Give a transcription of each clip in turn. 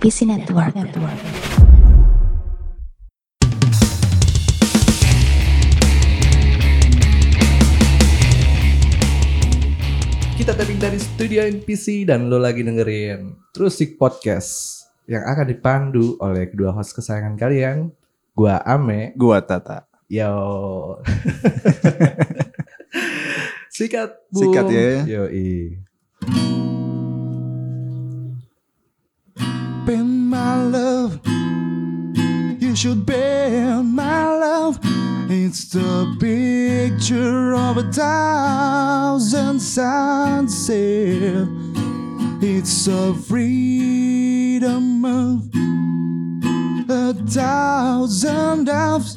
PC Network. Kita tapping dari studio NPC dan lo lagi dengerin Trusik Podcast yang akan dipandu oleh kedua host kesayangan kalian, gua Ame, Gua Tata. yo. Sikat, Bung. Sikat ya. Yoi. Bend my love, you should bend my love. It's the picture of a thousand sunset. It's a freedom of a thousand doves.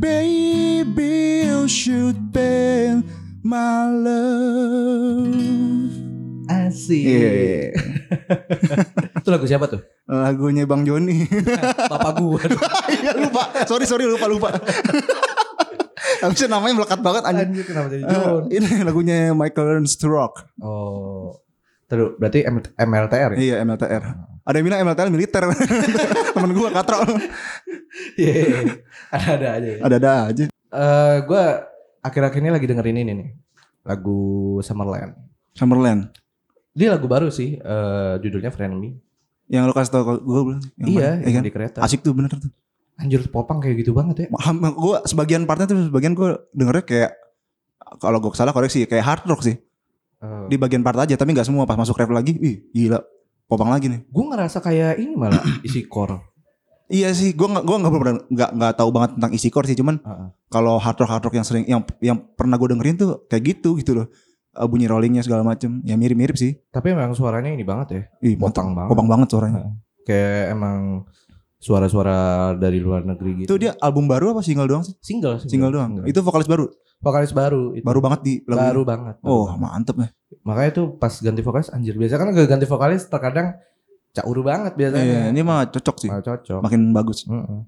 Baby, you should bend my love. Asik. Iya. Itu lagu siapa tuh? Lagunya Bang Joni. Bapak gua. Iya lupa. Sorry sorry lupa lupa. Habisnya namanya melekat banget anjing. Anjir kenapa jadi Eh, John? ini lagunya Michael Stroke. Oh. Terus berarti M- MLTR ya? Iya MLTR. Ada yang bilang MLTR militer. Temen gue katro. Iya. Ada-ada aja ya. Ada-ada aja. Eh, gue akhir-akhir ini lagi dengerin ini nih, lagu Summerland. Summerland. Dia lagu baru sih, eh, judulnya Friendly. Yang lo kasih tau gue belum? Yang iya, mana? Iya yang kan? di kereta. Asik tuh bener tuh. Anjir popang kayak gitu banget ya. Gue sebagian partnya tuh sebagian gue dengernya kayak kalau gue salah koreksi kayak hard rock sih Eh, di bagian part aja tapi nggak semua pas masuk rap lagi ih gila popang lagi nih gue ngerasa kayak ini malah isi core. iya sih gue nggak gue nggak pernah nggak nggak tahu banget tentang isi core sih cuman Heeh. kalau hard rock hard rock yang sering yang yang pernah gue dengerin tuh kayak gitu gitu loh Eh, bunyi rollingnya segala macem ya mirip mirip sih Tapi memang suaranya ini banget ya. Ih, mantap. banget. popang banget suaranya Kayak emang suara-suara dari luar negeri gitu. itu dia album baru apa single doang sih single, single doang itu vokalis baru vokalis baru. Itu. baru banget di lagu baru banget. baru oh banget. mantep ya Makanya tuh pas ganti vokalis anjir biasa kan ganti vokalis terkadang caur banget biasanya. iya ini mah cocok sih Malah cocok. makin bagus Mm-mm.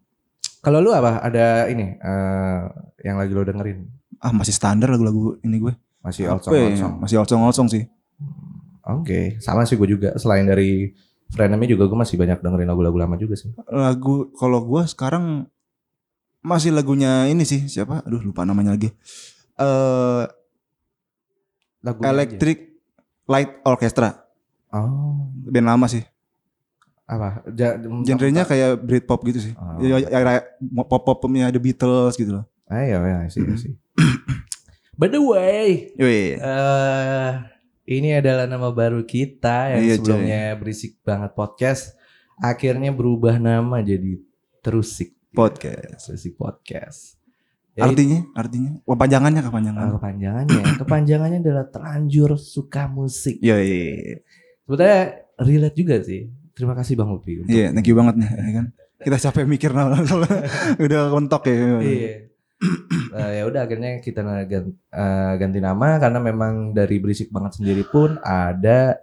Kalau lu apa? Ada ini eh, yang lagi lo dengerin? ah masih standar lagu-lagu ini gue Masih song, ya? masih song sih Oke, sama sih gue juga. Selain dari Frenemy juga gue masih banyak dengerin lagu-lagu lama juga sih. lagu kalau gue sekarang masih lagunya ini sih siapa aduh lupa namanya lagi eh Lagu Electric Light Orchestra Oh, band lama sih apa? Ja, genrenya kayak Britpop gitu sih Oh. ya, ya, ya, pop popnya The Beatles gitu loh Ah, iya, iya, sih, sih. By the way, Wih. eh ini adalah nama baru kita yang Iya, sebelumnya berisik banget podcast, akhirnya berubah nama jadi Terusik. Podcast. Terusik Podcast. Ya, artinya? Artinya? Kepanjangannya Ah, kepanjangan. Kepanjangannya. Kepanjangannya adalah terlanjur suka musik. Iya iya sebetulnya relate juga sih. Terima kasih bang Upi iya thank you banget nih ya kan? Kita capek mikir udah mentok ya. Iya Eh, ya udah akhirnya kita ganti, ganti nama karena memang dari berisik banget sendiri pun ada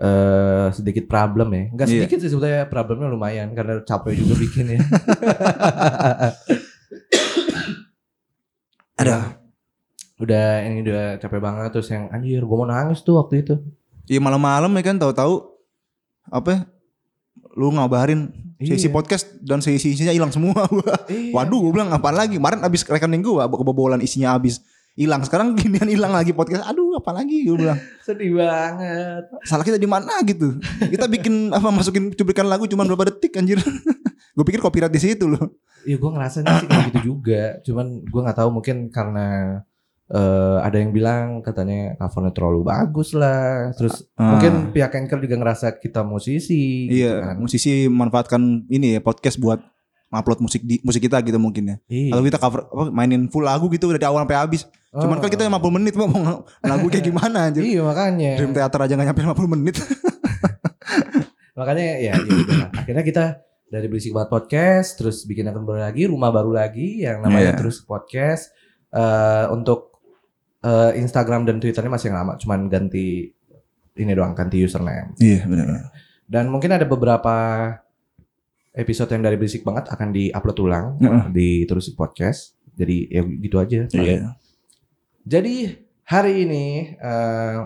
eh, sedikit problem ya. Nggak Iya. sedikit sih sebetulnya problemnya lumayan karena capek juga bikin ya. Ada. Udah ini udah capek banget terus yang anjir gue mau nangis tuh waktu itu. Iya malam-malam ya kan tahu-tahu apa ya, lu ngabarin Iya. seisi podcast dan seisi isinya hilang semua gua. Iya. Waduh, gue bilang apaan lagi? Kemarin abis rekening gua kebobolan isinya abis hilang. Sekarang ginian hilang lagi podcast. Aduh, apa lagi? Gue bilang sedih banget salah kita di mana gitu. Kita bikin apa masukin cuplikan lagu cuma berapa detik anjir. gue pikir copyright di situ loh. Iya gue ngerasanya sih kayak gitu juga. Cuman gue nggak tahu mungkin karena eh, ada yang bilang katanya covernya terlalu bagus lah. Terus mungkin pihak anchor juga ngerasa kita musisi. gitu iya, kan. musisi memanfaatkan ini ya podcast buat upload musik di musik kita gitu mungkin ya. Iya. Kalau kita cover apa, mainin full lagu gitu dari awal sampai habis. Cuman kan kita 50 menit mau ngomong lagu kayak gimana anjir. Iya makanya. Dream Theater aja gak nyampe 50 menit. Makanya ya, ya udah. Akhirnya kita dari berisik banget podcast, terus bikin akun baru lagi, rumah baru lagi yang namanya Iya. terus podcast. Eh untuk eh, Instagram dan Twitternya masih yang lama, cuman ganti ini doang, ganti username. Iya benar. Dan mungkin ada beberapa episode yang dari berisik banget akan diupload ulang Heeh. di Terusik Podcast. Jadi ya gitu aja. Iya. Jadi hari ini eh,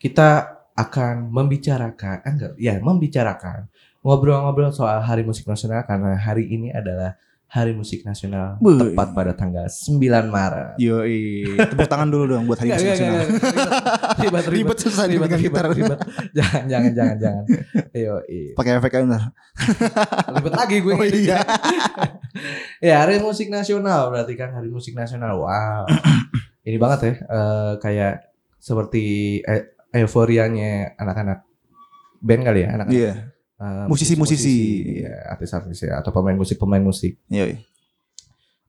kita akan membicarakan, eh, enggak, ya membicarakan ngobrol-ngobrol soal Hari Musik Nasional karena hari ini adalah Hari Musik Nasional Wuih. tepat pada tanggal 9 Maret. Yoi. Tepuk tangan dulu dong buat Hari Musik Nasional. Ribet, ribet, Ribet susah ribet, ribet, gitar. ribet. Jangan, jangan, jangan, jangan. Yo, Pakai efek aja bentar. ribet lagi gue. Oh iya. ya, Hari Musik Nasional berarti kan Hari Musik Nasional. Wow. Ini banget ya, eh, kayak seperti e- euforianya anak-anak band kali ya, anak-anak Iya. eh, Musisi-musisi. ya, artis-artis ya, atau pemain musik, pemain musik. Yoi.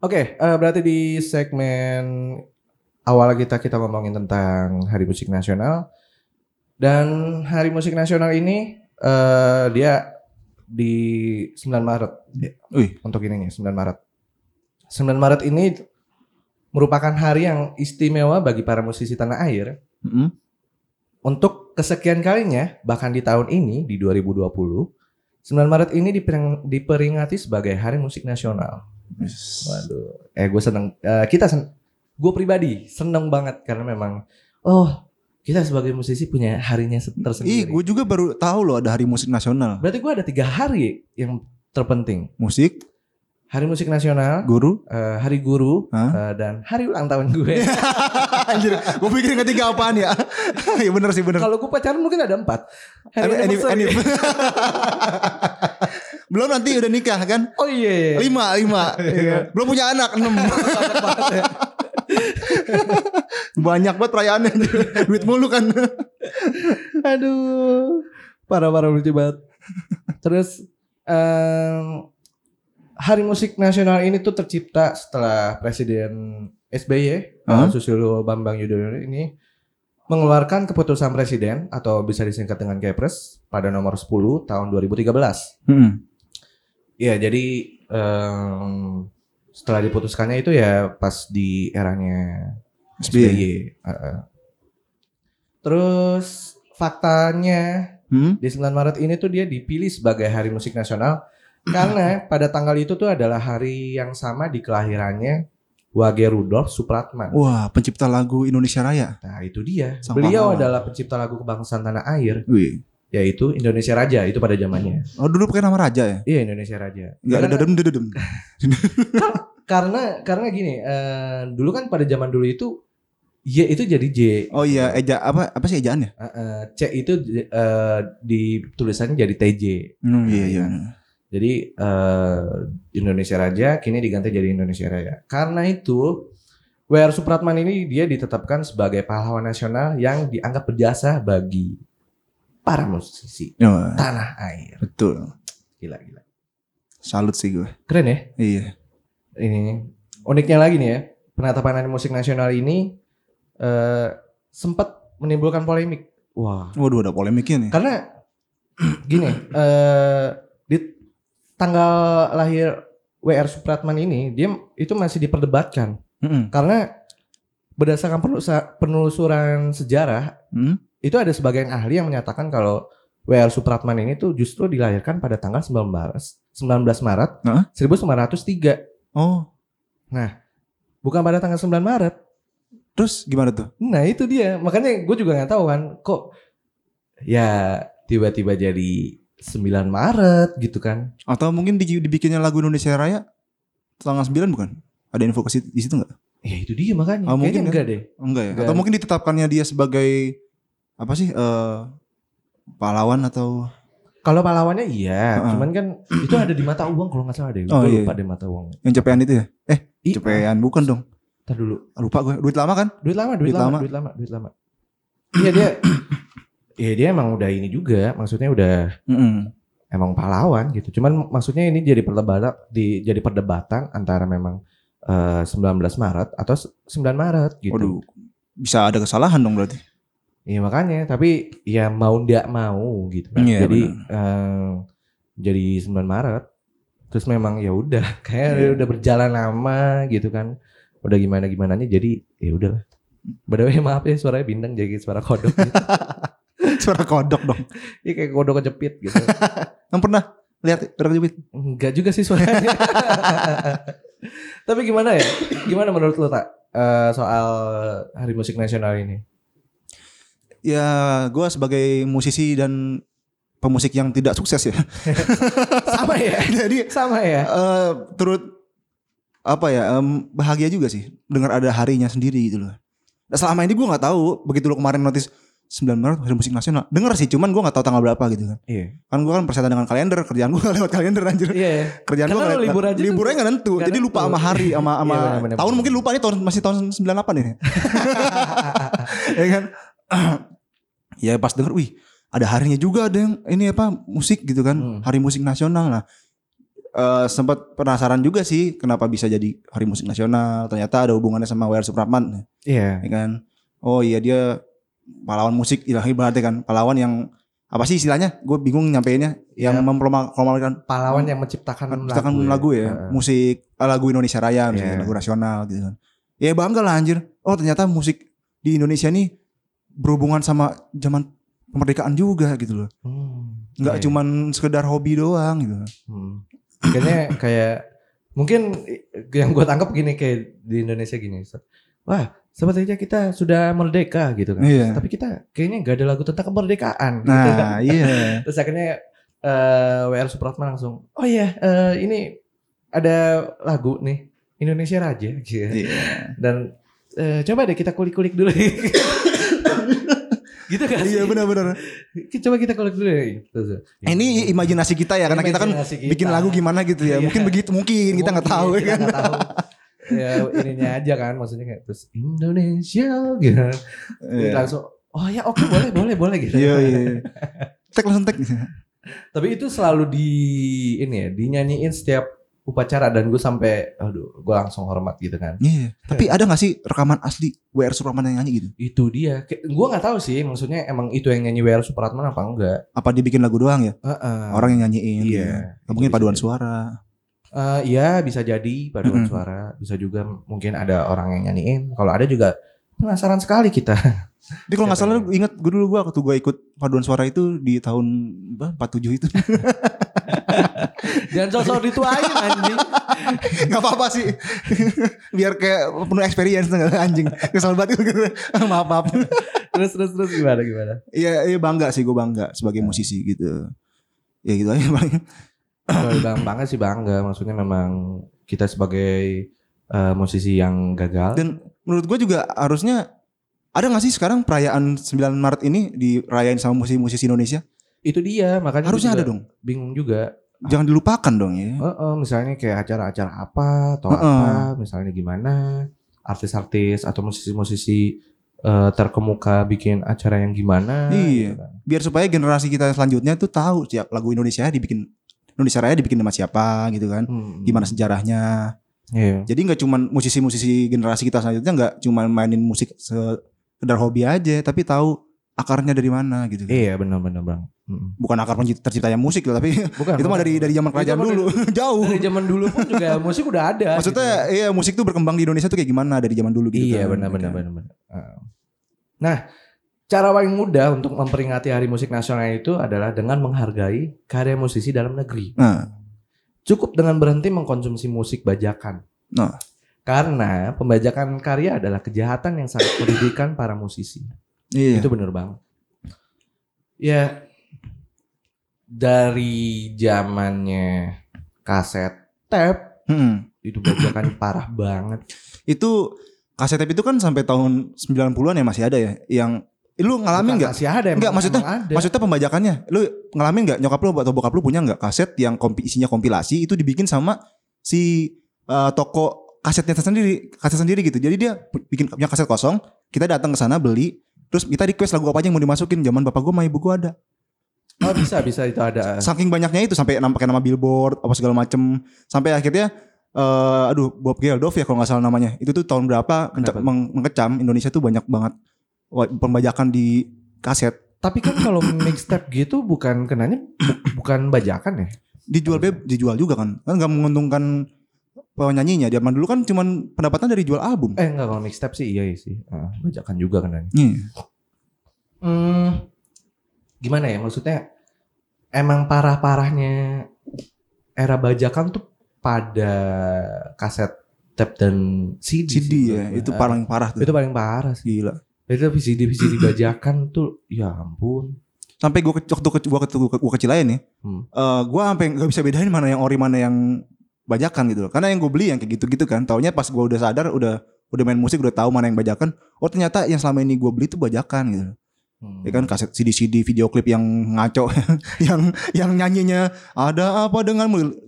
Oke, eh, berarti di segmen awal kita kita ngomongin tentang Hari Musik Nasional dan Hari Musik Nasional ini eh, dia di 9 Maret Ya, Wih. untuk ininya 9 Maret. 9 Maret ini merupakan hari yang istimewa bagi para musisi tanah air Mm-mm. Untuk kesekian kalinya bahkan di tahun ini di 2020 9 Maret ini dipering- diperingati sebagai Hari Musik Nasional. Yes. Waduh, eh gue seneng. eh, kita sen, gue pribadi seneng banget karena memang, oh kita sebagai musisi punya harinya se- Ih, tersendiri. gue juga baru tahu loh ada Hari Musik Nasional. Berarti gue ada tiga hari yang terpenting. Musik, Hari Musik Nasional, guru. eh, Hari Guru, Hah? eh, dan Hari Ulang Tahun gue. Anjir, gue pikir ketiga apaan ya? Iya bener sih bener. Kalau gue pacaran mungkin ada empat. Hari Anif- anif-. Belum nanti udah nikah kan? Oh iya. iya. Lima, lima. Iya. Belum punya anak, enam. Banyak banget ya. Banyak banget perayaannya. Duit mulu kan. Aduh, parah-parah lucu banget. Terus em, Hari Musik Nasional ini tuh tercipta setelah Presiden SBY, Hah? uh, Susilo Bambang Yudhoyono ini mengeluarkan keputusan presiden atau bisa disingkat dengan Kepres pada nomor 10 tahun 2013. Hmm. Iya, jadi em, setelah diputuskannya itu ya pas di eranya SBY. SBY. uh-uh. Terus faktanya Hmm? di 9 Maret ini tuh dia dipilih sebagai Hari Musik Nasional karena pada tanggal itu tuh adalah hari yang sama di kelahirannya Wage Rudolf Supratman. Wah, pencipta lagu Indonesia Raya. Nah itu dia. Sang Beliau pahlawan. adalah pencipta lagu kebangsaan tanah air, Wih. yaitu Indonesia Raja itu pada zamannya. Oh dulu pakai nama raja ya? Iya Indonesia Raja. Enggak ada Karena- dedem dedem. karena karena gini, eh, dulu kan pada zaman dulu itu Y itu jadi J. Oh iya, eja apa apa sih ejaannya? Eh, eh, C itu eh, di tulisannya jadi TJ. Hmm, iya iya. Jadi eh, Indonesia Raja kini diganti jadi Indonesia Raya. Karena itu WR Supratman ini dia ditetapkan sebagai pahlawan nasional yang dianggap berjasa bagi para musisi Oh, tanah air. betul. Gila gila. Salut sih gue. Keren ya? Iya. Ini uniknya lagi nih ya. Penetapan musik nasional ini eh, sempat menimbulkan polemik. Wah, Waduh ada polemiknya nih. karena gini, eh, di tanggal lahir WR Supratman ini dia itu masih diperdebatkan Mm-mm. karena berdasarkan penelusuran sejarah Hmm? itu ada sebagian ahli yang menyatakan kalau WR Supratman ini tuh justru dilahirkan pada tanggal 19 Maret 19 Maret Hah? 1903 Oh, bukan pada tanggal 9 Maret terus gimana tuh? Nah itu dia, makanya gue juga nggak tahu kan, kok ya tiba-tiba jadi 9 Maret gitu kan? Atau mungkin di- dibikinnya lagu Indonesia Raya tanggal 9 bukan? Ada info ke situ- di situ nggak? Ya itu dia makanya. Oh, mungkin enggak deh. Enggak ya? Enggak. Atau mungkin ditetapkannya dia sebagai apa sih? eh pahlawan atau Kalau pahlawannya iya, Heeh. cuman kan itu ada di mata uang kalau nggak salah deh. Oh, iya. lupa di mata uang. yang cepean itu ya? Eh, Ih, cepean bukan dong. Ntar dulu. Lupa gue. Duit lama kan? Duit lama, duit, Duit lama, lama. duit lama, duit lama. Iya dia, Iya dia emang udah ini juga, maksudnya udah Mm-mm. emang pahlawan gitu. Cuman maksudnya ini jadi perdebatan di jadi perdebatan antara memang eh, 19 Maret atau se- 9 Maret gitu. Waduh. Bisa ada kesalahan dong berarti. Iya makanya, tapi ya mau ndak mau gitu kan. Iya, jadi eh, jadi 9 Maret. Terus memang ya udah kayak Iya. udah berjalan lama gitu kan. Udah gimana gimananya jadi ya udahlah. By the way maaf ya suaranya bintang jadi suara kodok gitu. Suara kodok dong. Iya kayak kodok kejepit gitu. Yang pernah lihat kodok jepit? Enggak juga sih suaranya. Tapi gimana ya? Gimana menurut lo tak Eh, soal Hari Musik Nasional ini? Ya, gue sebagai musisi dan pemusik yang tidak sukses ya. Sama ya. Jadi Sama ya. eh turut apa ya em, bahagia juga sih dengar ada harinya sendiri gitu loh. Nah, selama ini gue nggak tahu begitu lo kemarin notice 9 Maret hari musik nasional. Dengar sih, cuman gue nggak tahu tanggal berapa gitu kan. Iya. Kan gue kan persetan dengan kalender, kerjaan gue lewat kalender anjir. Iya. Kerjaan gue lo libur aja liburnya nggak nentu. Jadi lupa sama hari sama sama Iya, benar-benar. tahun mungkin lupa nih tahun masih tahun 98 ini. ya kan? ya pas denger wih ada harinya juga ada yang ini apa musik gitu kan Hmm. hari musik nasional nah eh sempat penasaran juga sih kenapa bisa jadi hari musik nasional ternyata ada hubungannya sama W.R. Supratman Iya. ya kan oh iya dia pahlawan musik ilahi berarti kan pahlawan yang apa sih istilahnya gue bingung nyampeinnya yang Iya. mempromokan Pahlawan yang menciptakan menciptakan lagu, ya Heeh. musik eh, lagu Indonesia Raya misalnya Iya. lagu nasional gitu kan ya bangga lah anjir oh ternyata musik di Indonesia nih berhubungan sama zaman kemerdekaan juga gitu loh Hmm. nggak Iya. cuman sekedar hobi doang gitu Hmm. Kayaknya kayak mungkin yang gue tangkap gini kayak di Indonesia gini. Wah, sepertinya kita sudah merdeka gitu kan. Iya. Tapi kita kayaknya gak ada lagu tentang kemerdekaan. gitu kan. nah iya Terus akhirnya eh WR Supratman langsung, oh iya eh, ini ada lagu nih Indonesia Raja gitu. Iya. Dan eh, coba deh kita kulik-kulik dulu. gitu kan? iya benar-benar Coba kita kulik dulu deh. Terus, ini imajinasi kita ya karena kita kan Imajinasi kita. bikin lagu gimana gitu ya Iya. mungkin begitu mungkin kita nggak Mungkin, tahu ya kita kan nggak tahu. Ya ininya aja kan maksudnya kayak terus Indonesia gitu. Iya. langsung oh ya oke boleh boleh boleh gitu. Iya iya. Tek langsung tek. Tapi itu selalu di ini ya dinyanyiin setiap upacara dan gue sampai aduh gue langsung hormat gitu kan. Iya tapi ada nggak sih rekaman asli WR Supratman yang nyanyi gitu? Itu dia. Gue nggak tahu sih maksudnya emang itu yang nyanyi WR Supratman apa enggak. Apa dibikin lagu doang ya? Heeh. orang yang nyanyiin iya gitu. mungkin Bisa paduan jadi. suara Eh, iya bisa jadi paduan Mm-mm. suara. Bisa juga mungkin ada orang yang nyanyiin. Kalau ada juga penasaran sekali kita. Tapi kalau nggak salah inget gue dulu gue waktu gue ikut paduan suara itu di tahun apa, 47 itu. Jangan sosok dituain anjing. Nggak apa-apa sih. Biar kayak penuh experience anjing. Kesel banget gitu. Maaf maaf. Terus terus terus gimana gimana? Iya iya bangga sih gue bangga sebagai musisi gitu. Ya gitu aja paling Kalau bang bangga sih bangga maksudnya memang kita sebagai eh, musisi yang gagal dan menurut gue juga harusnya ada nggak sih sekarang perayaan 9 Maret ini dirayain sama musisi-musisi Indonesia itu dia makanya harusnya ada dong bingung juga jangan dilupakan dong ya Heeh, misalnya kayak acara-acara apa atau Heeh. apa misalnya gimana artis-artis atau musisi-musisi eh, terkemuka bikin acara yang gimana Iya. gitu kan. biar supaya generasi kita selanjutnya tuh tahu siap lagu Indonesia dibikin Indonesia Raya dibikin sama siapa gitu kan Hmm. gimana sejarahnya Iya. Jadi nggak cuman musisi-musisi generasi kita selanjutnya nggak cuman mainin musik sekedar hobi aja, tapi tahu akarnya dari mana gitu. Iya benar-benar bang. Mm. Bukan akar pencipta terciptanya musik loh, tapi Bukan. itu mah dari dari zaman kerajaan mah dulu, jauh. dari zaman dulu pun juga musik udah ada. Maksudnya gitu. iya musik tuh berkembang di Indonesia tuh kayak gimana dari zaman dulu gitu. iya kan. benar-benar benar-benar. Uh. Nah, cara paling mudah untuk memperingati Hari Musik Nasional itu adalah dengan menghargai karya musisi dalam negeri. Nah, Cukup dengan berhenti mengkonsumsi musik bajakan. Nah. Karena pembajakan karya adalah kejahatan yang sangat merugikan para musisi. iya. Itu bener banget. Ya dari zamannya kaset tape Mm-mm. itu bajakan parah banget. Itu kaset tape itu kan sampai tahun 90-an ya masih ada ya yang lu ngalamin nggak? Masih ada Enggak, maksudnya- ada. Maksudnya pembajakannya, lu ngalamin nggak nyokap lu atau bokap lu punya nggak kaset yang kompi, isinya kompilasi itu dibikin sama si eh, toko kasetnya sendiri, kaset sendiri gitu. Jadi dia bikin punya kaset kosong, kita datang ke sana beli, terus kita request lagu apa aja yang mau dimasukin. Zaman bapak gua sama ibu gua ada. Oh bisa bisa itu ada. Saking banyaknya itu sampai nampak nama billboard apa segala macem, sampai akhirnya eh aduh Bob Geldof ya kalau nggak salah namanya. Itu tuh tahun berapa mengecam Indonesia tuh banyak banget pembajakan di kaset. Tapi kan kalau mixtape gitu bukan kenanya bu- bukan bajakan ya? dijual beb dijual juga kan kan nggak menguntungkan penyanyinya zaman dulu kan cuman pendapatan dari jual album Eh enggak kalau mixtape sih iya sih. Ah, bajakan juga kenanya. Iya. Hmm, gimana ya maksudnya? Emang parah-parahnya era bajakan tuh pada kaset tape dan CD. CD sih ya itu paling parah tuh Itu paling parah sih. gila Itu VCD VCD bajakan tuh ya ampun. Sampai gue waktu ke, gua, ke, gua kecil aja nih, Hmm. eh gue sampai nggak bisa bedain mana yang ori mana yang bajakan gitu loh. Karena yang gue beli yang kayak gitu-gitu kan. Taunya pas gue udah sadar udah udah main musik udah tahu mana yang bajakan. Oh ternyata yang selama ini gue beli tuh bajakan gitu. Hmm. Ya kan kaset CD-CD video klip yang ngaco yang yang nyanyinya ada apa dengan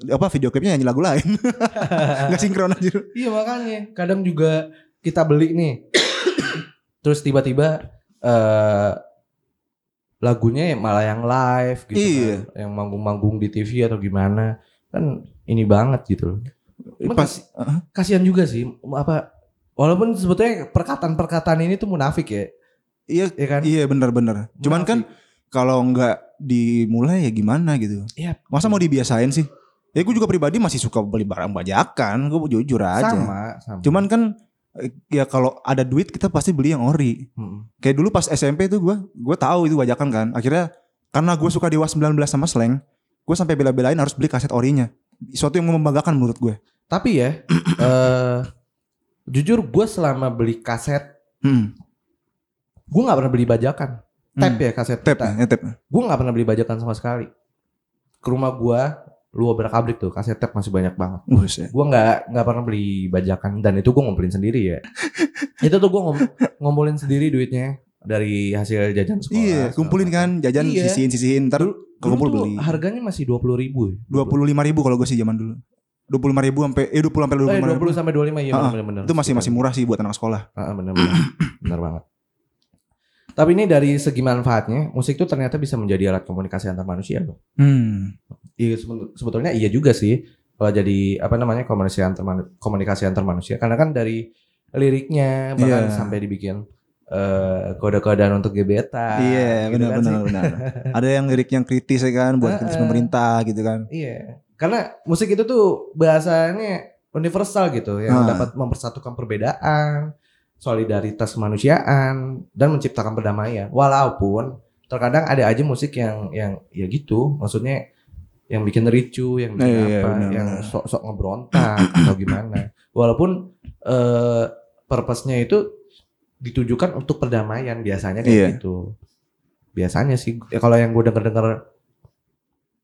apa video klipnya nyanyi lagu lain. Gak sinkron aja. Iya makanya kadang juga kita beli nih, terus tiba-tiba eh lagunya ya malah yang live gitu Iya. kan, yang manggung-manggung di TV atau gimana kan ini banget gitu loh. Emang Pas kasi- kasihan juga sih apa walaupun sebetulnya perkataan-perkataan ini tuh munafik ya, iya ya kan? iya benar-benar. Cuman kan kalau nggak dimulai ya gimana gitu. Iya. Masa mau dibiasain sih? Ya gue juga pribadi masih suka beli barang bajakan, gue jujur aja. sama, sama. Cuman kan eh, ya kalau ada duit kita pasti beli yang ori. Mm-mm. Kayak dulu pas SMP tuh gue gue tahu itu bajakan kan. Akhirnya karena gue suka Dewa 19 sama Slang, gue sampai bela-belain harus beli kaset orinya. Suatu yang membanggakan menurut gue. Tapi ya, eh jujur gue selama beli kaset, Hmm. gue nggak pernah beli bajakan. Tap ya kaset Tap, kita. ya, tap. Gue nggak pernah beli bajakan sama sekali. Ke rumah gue, lu obrak abrik tuh kaset tap masih banyak banget. Buset. Gue nggak nggak pernah beli bajakan dan itu gue ngumpulin sendiri ya. itu tuh gue ngom ngumpulin sendiri duitnya dari hasil jajan sekolah. Iya, kumpulin kan, jajan Iya. sisihin sisihin. Ntar tuh beli. harganya masih dua puluh ribu. dua puluh lima ribu kalau gue sih zaman dulu. Dua puluh lima ribu sampai eh dua puluh sampai dua Eh, puluh dua puluh sampai dua lima ya Ah, benar-benar. Itu masih masih murah sih buat anak sekolah. Ah, benar benar. benar banget. Tapi ini dari segi manfaatnya, musik itu ternyata bisa menjadi alat komunikasi antar manusia loh. Hmm. Iya sebe- sebetulnya iya juga sih kalau jadi apa namanya komunikasi antar komunikasi antar manusia karena kan dari liriknya bahkan Iya. sampai dibikin eh, kode-kodean untuk gebetan. Iya, gitu benar kan benar sih. benar. Ada yang lirik yang kritis ya kan buat kritis pemerintah gitu kan. Iya, karena musik itu tuh bahasanya universal gitu yang Ah. dapat mempersatukan perbedaan, solidaritas kemanusiaan dan menciptakan perdamaian. Walaupun terkadang ada aja musik yang yang ya gitu, maksudnya yang bikin ricu, yang bikin Iya, apa, benar, yang sok-sok ngebrontak atau gimana. Walaupun eh purpose-nya itu ditujukan untuk perdamaian biasanya kayak Iya. gitu. Biasanya sih ya kalau yang gue denger-denger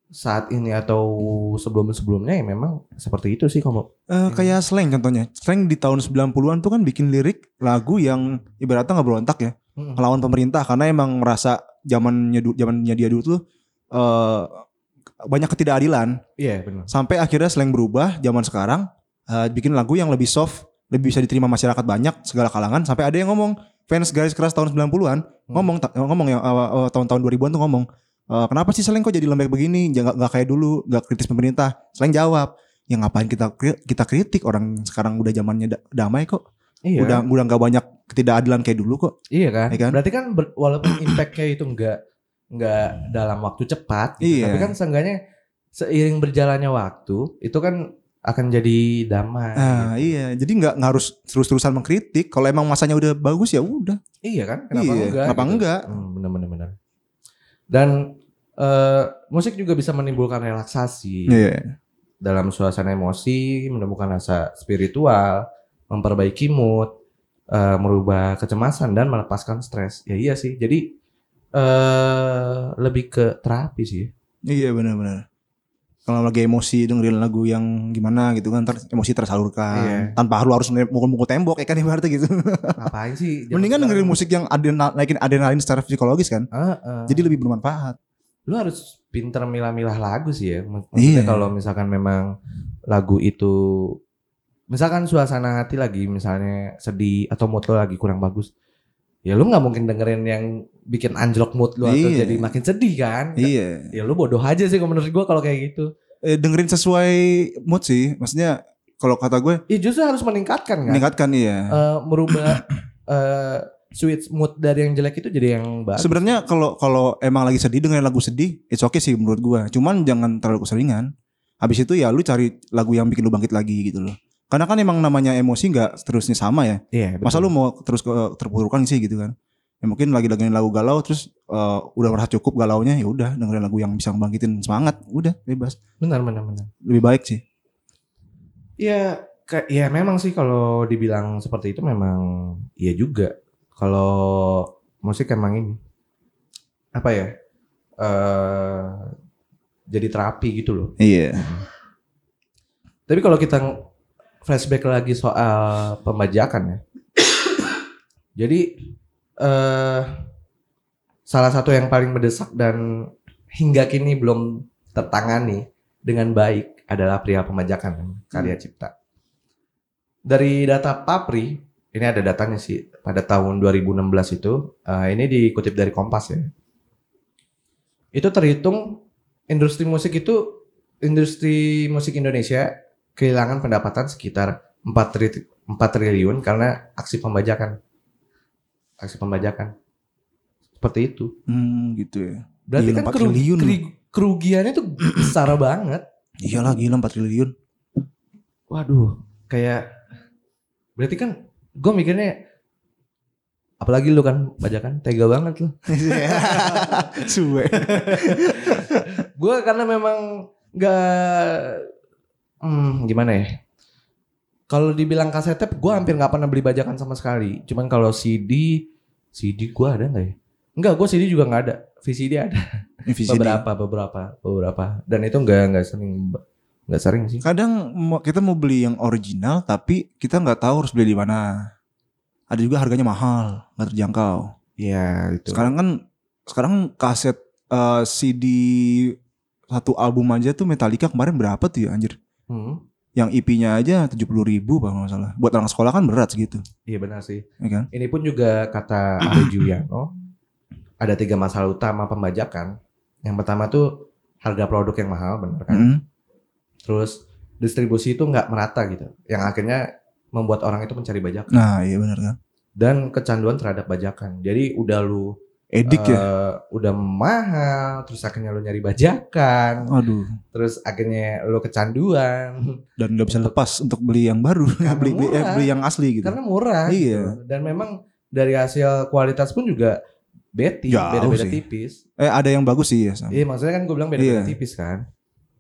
saat ini atau sebelum-sebelumnya ya memang seperti itu sih kamu. Eh, kayak slang contohnya. Slang di tahun 90-an tuh kan bikin lirik lagu yang ibaratnya nggak berontak ya, melawan pemerintah karena emang merasa zamannya zamannya dia dulu tuh eh banyak ketidakadilan. Iya benar. Sampai akhirnya slang berubah zaman sekarang eh, bikin lagu yang lebih soft, lebih bisa diterima masyarakat banyak segala kalangan sampai ada yang ngomong fans garis keras tahun 90-an ngomong ta- ngomong yang eh, eh, tahun-tahun 2000-an tuh ngomong "Eh, kenapa sih slang kok jadi lembek begini nggak nggak kayak dulu nggak kritis pemerintah slang jawab ya ngapain kita kita kritik orang sekarang udah zamannya da- damai kok Iya. udah udah nggak banyak ketidakadilan kayak dulu kok Iya kan? Iya kan? Berarti kan ber- walaupun impactnya itu enggak enggak dalam waktu cepat, gitu, Iya. tapi kan seenggaknya seiring berjalannya waktu itu kan akan jadi damai. ah gitu. iya jadi nggak nggak harus terus-terusan mengkritik kalau emang masanya udah bagus ya udah Iya kan? Kenapa Iya, enggak? kenapa enggak? Hmm, bener bener bener. Dan eh, musik juga bisa menimbulkan relaksasi iya dalam suasana emosi, menemukan rasa spiritual, memperbaiki mood, eh, merubah kecemasan dan melepaskan stres. Ya iya sih. Jadi eh lebih ke terapi sih. Iya benar-benar. Kalau lagi emosi dengerin lagu yang gimana gitu kan, emosi tersalurkan Iya. tanpa harus harus mukul-mukul tembok ya kan ibaratnya gitu. Ngapain sih? Mendingan dengerin musik yang adrenal, naikin adrenalin secara psikologis kan. Heeh. Jadi lebih bermanfaat. Lu harus pinter milah-milah lagu sih ya. Mak- Maksudnya Iya. kalau misalkan memang lagu itu misalkan suasana hati lagi misalnya sedih atau mood lo lagi kurang bagus. Ya lu nggak mungkin dengerin yang bikin anjlok mood lu atau Iya. jadi makin sedih kan? Iya. Ya lu bodoh aja sih menurut gua kalau kayak gitu. Eh, dengerin sesuai mood sih. Maksudnya kalau kata gue Ya justru harus meningkatkan kan? meningkatkan iya. Eh, merubah eh switch mood dari yang jelek itu jadi yang bagus. Sebenarnya kalau kalau emang lagi sedih dengerin lagu sedih, it's okay sih menurut gue. Cuman jangan terlalu keseringan. Habis itu ya lu cari lagu yang bikin lu bangkit lagi gitu loh. Karena kan emang namanya emosi nggak terusnya sama ya. Iya, Masa betul. lu mau terus ke terpurukan sih gitu kan? Ya mungkin lagi dengerin lagu galau terus eh, udah merasa cukup galaunya ya udah dengerin lagu yang bisa ngebangkitin semangat, udah bebas. benar benar benar. Lebih baik sih. Ya, ke, ya memang sih kalau dibilang seperti itu memang iya juga. Kalau musik emang ini apa ya? eh jadi terapi gitu loh. Iya. Tapi kalau kita flashback lagi soal pembajakan ya. jadi eh salah satu yang paling mendesak dan hingga kini belum tertangani dengan baik adalah pria pembajakan karya cipta. Dari data Papri, ini ada datanya sih pada tahun 2016 itu, eh, ini dikutip dari Kompas ya. Itu terhitung industri musik itu industri musik Indonesia kehilangan pendapatan sekitar 4, tri- 4 triliun karena aksi pembajakan. Aksi pembajakan. Seperti itu. Hmm, gitu ya. Berarti Gila, kan 4 keru- triliun. kerugiannya tuh besar banget. Iyalah gila 4 triliun. Waduh, kayak berarti kan gue mikirnya apalagi lu kan bajakan tega banget lu. Suwe. gue karena memang nggak hmm, gimana ya? Kalau dibilang kaset tape gue hampir nggak pernah beli bajakan sama sekali. Cuman kalau CD CD gue ada nggak ya? Enggak, gue CD juga nggak ada. VCD ada. VCD. beberapa beberapa beberapa. Dan itu nggak nggak sering nggak sering sih Kadang kita mau beli yang original tapi kita nggak tahu harus beli di mana. Ada juga harganya mahal, nggak terjangkau. Iya itu Sekarang kan sekarang kaset eh, CD satu album aja tuh Metallica kemarin berapa tuh ya anjir? Hmm, Yang EP-nya aja 70 ribu kalau nggak salah. Buat anak sekolah kan berat segitu, iya benar sih ya kan? ini pun juga kata Ari Juliano ada tiga masalah utama pembajakan yang pertama tuh harga produk yang mahal benar kan Mm. Terus distribusi itu nggak merata gitu, yang akhirnya membuat orang itu mencari bajakan Nah iya benar kan? dan kecanduan terhadap bajakan. Jadi udah lu Edik ya? eh, udah mahal, terus akhirnya lu nyari bajakan, Aduh. terus akhirnya lu kecanduan Dan nggak bisa lepas untuk beli yang baru, beli, beli, eh, murah. beli yang asli gitu. karena murah. Iya. gitu. Dan memang dari hasil kualitas pun juga beti, beda-beda tipis. Eh ada yang bagus sih ya. Iya maksudnya kan gue bilang beda-beda Iya. tipis kan.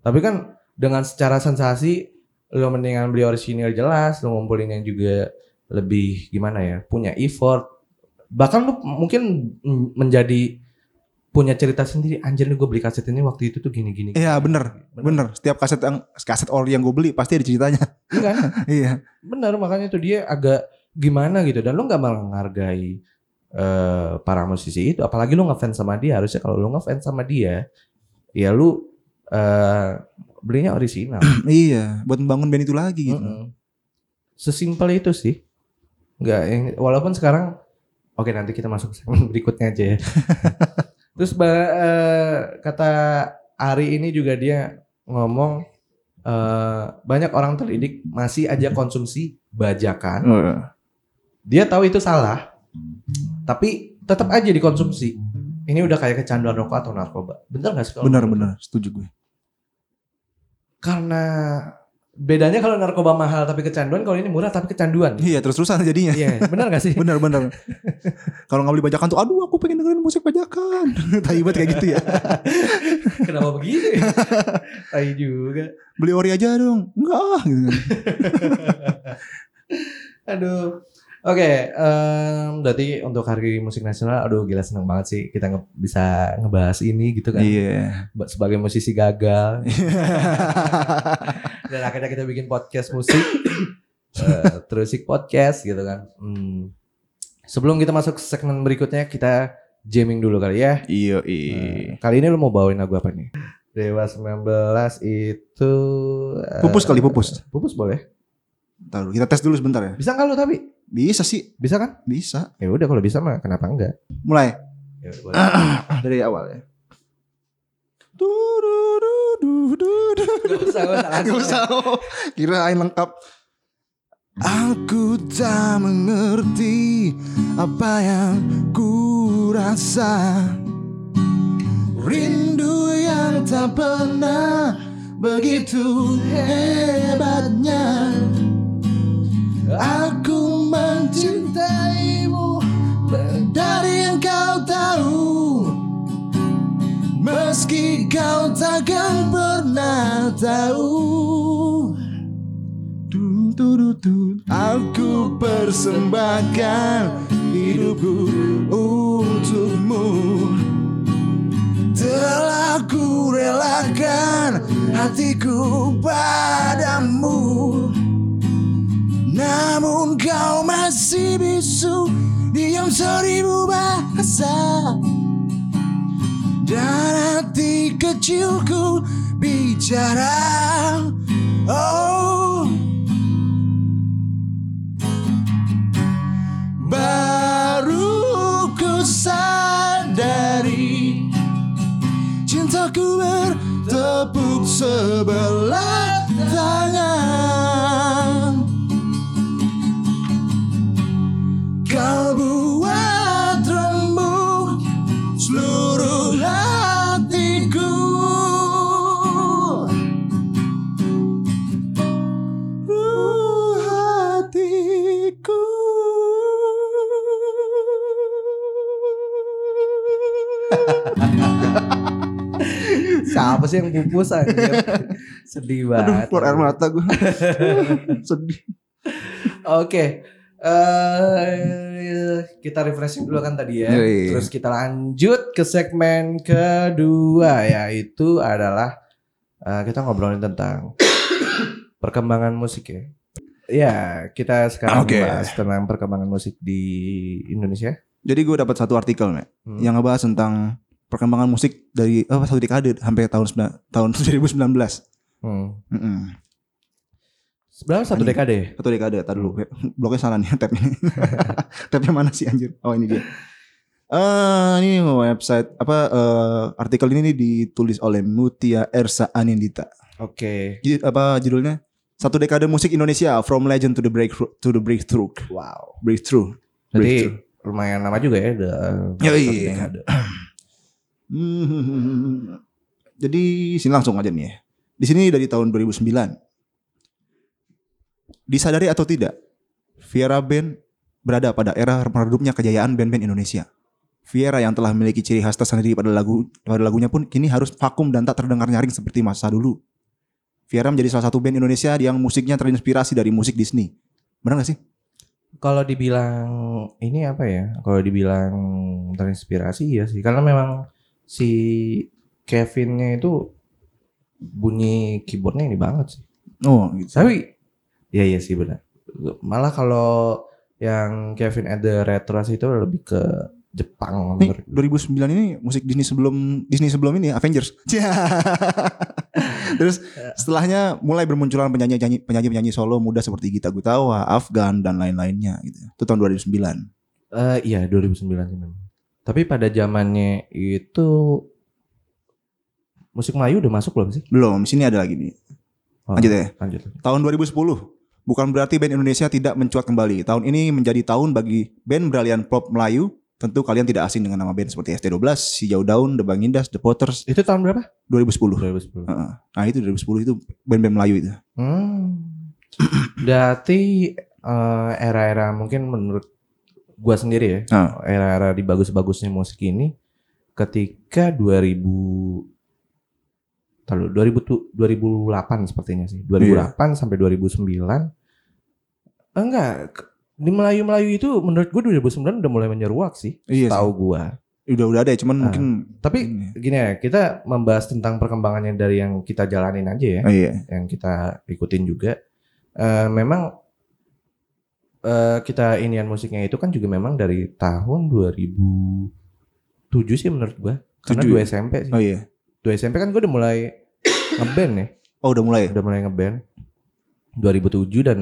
Tapi kan dengan secara sensasi lo mendingan beli orisinil jelas, lo ngumpulin yang juga lebih gimana ya, punya effort. Bahkan lu mungkin menjadi punya cerita sendiri. Anjir nih gue beli kaset ini waktu itu tuh gini-gini. Iya bener, bener. Setiap kaset yang kaset ori yang gue beli pasti ada ceritanya. Iya kan? iya. Bener makanya tuh dia agak gimana gitu dan lo nggak menghargai eh, para musisi itu. Apalagi lo ngefans sama dia. Harusnya kalau lo ngefans sama dia, ya lu eh, belinya orisinal. iya, buat membangun band itu lagi gitu. Mm-mm. Sesimpel itu sih. Enggak yang walaupun sekarang oke nanti kita masuk segmen berikutnya aja ya. Terus ba- eh, kata Ari ini juga dia ngomong eh, banyak orang terdidik masih aja konsumsi bajakan. Oh, Dia tahu itu salah. Tapi tetap aja dikonsumsi. Ini udah kayak kecanduan rokok atau narkoba. Bener gak sih? kalau bener menurut bener, setuju gue. Karena bedanya kalau narkoba mahal tapi kecanduan, kalau ini murah tapi kecanduan. Iya terus terusan jadinya. Iya, benar gak sih? bener bener. Kalau nggak beli bajakan tuh, aduh aku pengen dengerin musik bajakan. Tai banget kayak gitu ya. Kenapa begitu ya? Tai juga. Beli ori aja dong. Enggak gitu. Aduh. Oke, em, berarti untuk hari musik nasional, aduh gila seneng banget sih kita nge- bisa ngebahas ini gitu kan. Iya. Ba- Sebagai musisi gagal dan akhirnya kita bikin podcast musik, Eh, terusik podcast gitu kan. Hmm. Sebelum kita masuk ke segmen berikutnya, kita jamming dulu kali ya. Iya, iya. kali ini lu mau bawain lagu apa nih? Dewa 19 itu eh, Pupus kali, pupus. Pupus boleh. Ntar dulu, kita tes dulu sebentar ya. Bisa nggak lu tapi? Bisa sih, Bisa kan? bisa. Ya udah kalau bisa mah kenapa enggak? Mulai Ya, dari awal ya. Du, du, du, du, du, du. Gak usah, gak usah. Gak usah. Kirain lengkap. Aku tak mengerti apa yang ku rasa Rindu yang tak pernah begitu hebatnya Aku mencintaimu dari yang kau tahu. Meski kau takkan pernah tahu. Aku persembahkan hidupku untukmu. Telah ku relakan hatiku padamu Namun kau masih bisu Diam seribu bahasa. Dan hati kecilku bicara Oh. Baru ku sadari Cintaku bertepuk sebelah sih yang pupus anjir? Sedih Aduh banget. keluar air mata gue Sedih Oke. eh kita refreshing dulu kan tadi ya. Yoi. Terus kita lanjut ke segmen kedua yaitu adalah eh, kita ngobrolin tentang perkembangan musik ya. Ya, kita sekarang Oke. bahas tentang perkembangan musik di Indonesia. Jadi gue dapat satu artikel nih Hmm. yang ngebahas tentang perkembangan musik dari oh, satu dekade sampai tahun tahun 2019. Hmm. Mm-mm. Sebenarnya satu Anjing. dekade. ya? Satu dekade, tar dulu. Bloknya salah nih tabnya. tabnya mana sih anjir? Oh ini dia. Eh ini website apa eh, artikel ini nih ditulis oleh Mutia Ersa Anindita. Oke. Jadi apa judulnya? Satu dekade musik Indonesia from legend to the breakthrough to the breakthrough. Wow. Breakthrough. Jadi lumayan lama juga ya satu dekade. Hmm. Jadi sini langsung aja nih ya. Di sini dari tahun 2009. Disadari atau tidak, Viera Band berada pada era meredupnya kejayaan band-band Indonesia. Viera yang telah memiliki ciri khas tersendiri pada lagu pada lagunya pun kini harus vakum dan tak terdengar nyaring seperti masa dulu. Viera menjadi salah satu band Indonesia yang musiknya terinspirasi dari musik Disney. Benar gak sih? Kalau dibilang ini apa ya? Kalau dibilang terinspirasi ya sih, karena memang si Kevinnya itu bunyi keyboardnya ini banget sih. Oh, gitu. Tapi ya iya sih benar. Malah kalau yang Kevin at the Retros itu lebih ke Jepang Nih, menurut 2009 ini musik Disney sebelum Disney sebelum ini Avengers. Terus setelahnya mulai bermunculan penyanyi penyanyi penyanyi solo muda seperti Gita Gutawa, Afgan dan lain-lainnya gitu. Itu tahun 2009. Eh, iya 2009 sih memang. Tapi pada zamannya itu musik Melayu udah masuk belum sih? Belum, sini ada lagi nih. Oh, Lanjut ya. Lanjut. Tahun 2010. Bukan berarti band Indonesia tidak mencuat kembali. Tahun ini menjadi tahun bagi band beralian pop Melayu. Tentu kalian tidak asing dengan nama band seperti ST12, Si Jauh Daun, The Bangindas, The Potters Itu tahun berapa? 2010. 2010. Heeh. Nah itu 2010 itu band-band Melayu itu. Hmm. Berarti eh, era-era mungkin menurut gua sendiri ya, Ah. era-era di bagus-bagusnya musik ini ketika 2000 Lalu 2000 tu- 2008 sepertinya sih. 2008 sampai 2009. Enggak, di Melayu-Melayu itu menurut gua 2009 udah mulai menyeruak sih. Iya. Tahu gua. Udah udah ada ya, cuman Ah. mungkin Tapi ini. gini ya, kita membahas tentang perkembangannya dari yang kita jalanin aja ya. Oh iya. yang kita ikutin juga Eh, memang eh, kita inian musiknya itu kan juga memang dari tahun 2007 sih menurut gua karena Tujuh dua ya? SMP sih Oh iya. dua SMP kan gua udah mulai ngeband ya Oh udah mulai. udah mulai ngeband 2007 dan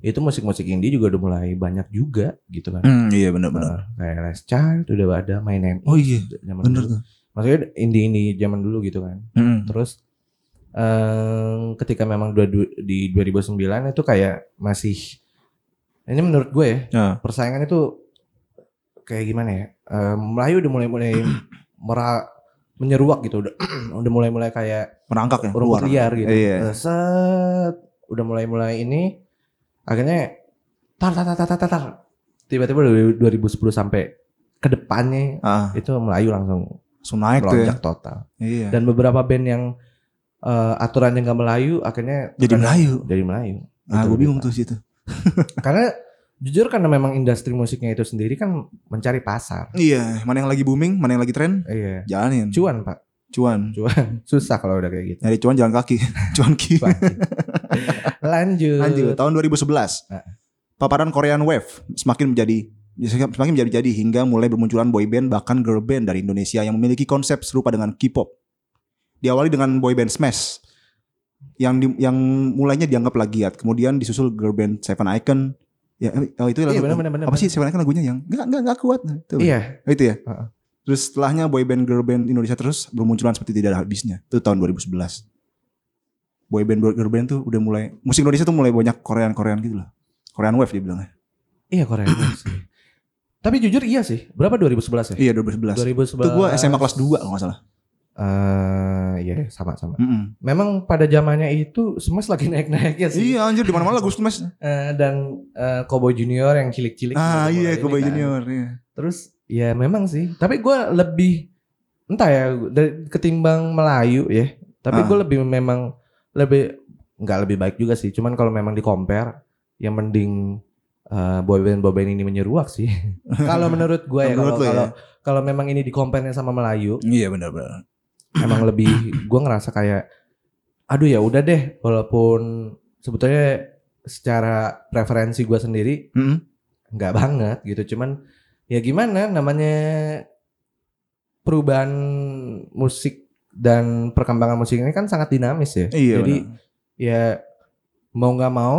itu musik-musik indie juga udah mulai banyak juga gitu kan Hmm, iya benar-benar. Eh, kayak Les Child udah ada main Oh iya, zaman bener dulu. tuh. maksudnya indie-indie zaman dulu gitu kan Hmm. Terus eh, ketika memang di 2009 itu kayak masih ini menurut gue ya Ya. persaingan itu kayak gimana ya? Eh, Melayu udah mulai mulai mera menyeruak gitu udah udah mulai mulai kayak Merangkak ya. rumput liar gitu. Iya. Eh, set udah mulai mulai ini akhirnya tar tar tar tar tar, tar. tiba-tiba dari 2010 sampai ke depannya Ah, itu Melayu langsung langsung naik tuh ya. total. Iya. Dan beberapa band yang eh, aturannya nggak Melayu akhirnya Jadi Melayu. Jadi Melayu. Ah, Itu gue bingung tuh situ. Karena jujur karena memang industri musiknya itu sendiri kan mencari pasar. Iya, mana yang lagi booming, mana yang lagi tren, Iya. jalanin. Cuan pak, Cuan. cuan susah kalau udah kayak gitu. Nyari cuan jalan kaki. cuan ki. Lanjut. Lanjut, tahun 2011. Ah. Paparan Korean Wave semakin menjadi semakin menjadi-jadi hingga mulai bermunculan boy band bahkan girl band dari Indonesia yang memiliki konsep serupa dengan K-pop. Diawali dengan boy band Smash yang di- yang mulainya dianggap plagiat, kemudian disusul girl band Seven Icon. Ya, oh itu lagu Iya benar benar benar. apa sih Seven Icon lagunya yang enggak enggak enggak kuat. Itu. Iya. Oh, itu ya. Heeh. Terus setelahnya boy band girl band Indonesia terus bermunculan seperti tidak ada habisnya. Itu tahun 2011. Boy band girl band tuh udah mulai musik Indonesia tuh mulai banyak Korean-Korean gitu loh. Korean wave dia bilangnya. Iya Korea sih. Tapi jujur iya sih. Berapa 2011 ya? Iya 2011. 2011. Itu gua SMA kelas 2 kalau nggak salah. Eh, iya sama-sama. Mm-mm. Memang pada zamannya itu Smash lagi naik-naiknya sih. Iya anjir di mana-mana lagu Smash. Eh, dan eh, Cowboy Junior yang cilik-cilik. Ah iya Cowboy kan. Junior. Iya. Terus ya memang sih. Tapi gue lebih entah ya dari ketimbang Melayu ya. Tapi Ah. gue lebih memang lebih nggak lebih baik juga sih. Cuman kalau memang di compare yang mending eh, boyband boyband ini menyeruak sih. kalau menurut gue ya kalau ya? kalau kalau memang ini di compare sama Melayu Iya benar-benar. Emang lebih gue ngerasa kayak aduh ya udah deh walaupun sebetulnya secara preferensi gue sendiri nggak banget gitu cuman ya gimana namanya perubahan musik dan perkembangan musik ini kan sangat dinamis ya Iya. jadi benar. ya mau nggak mau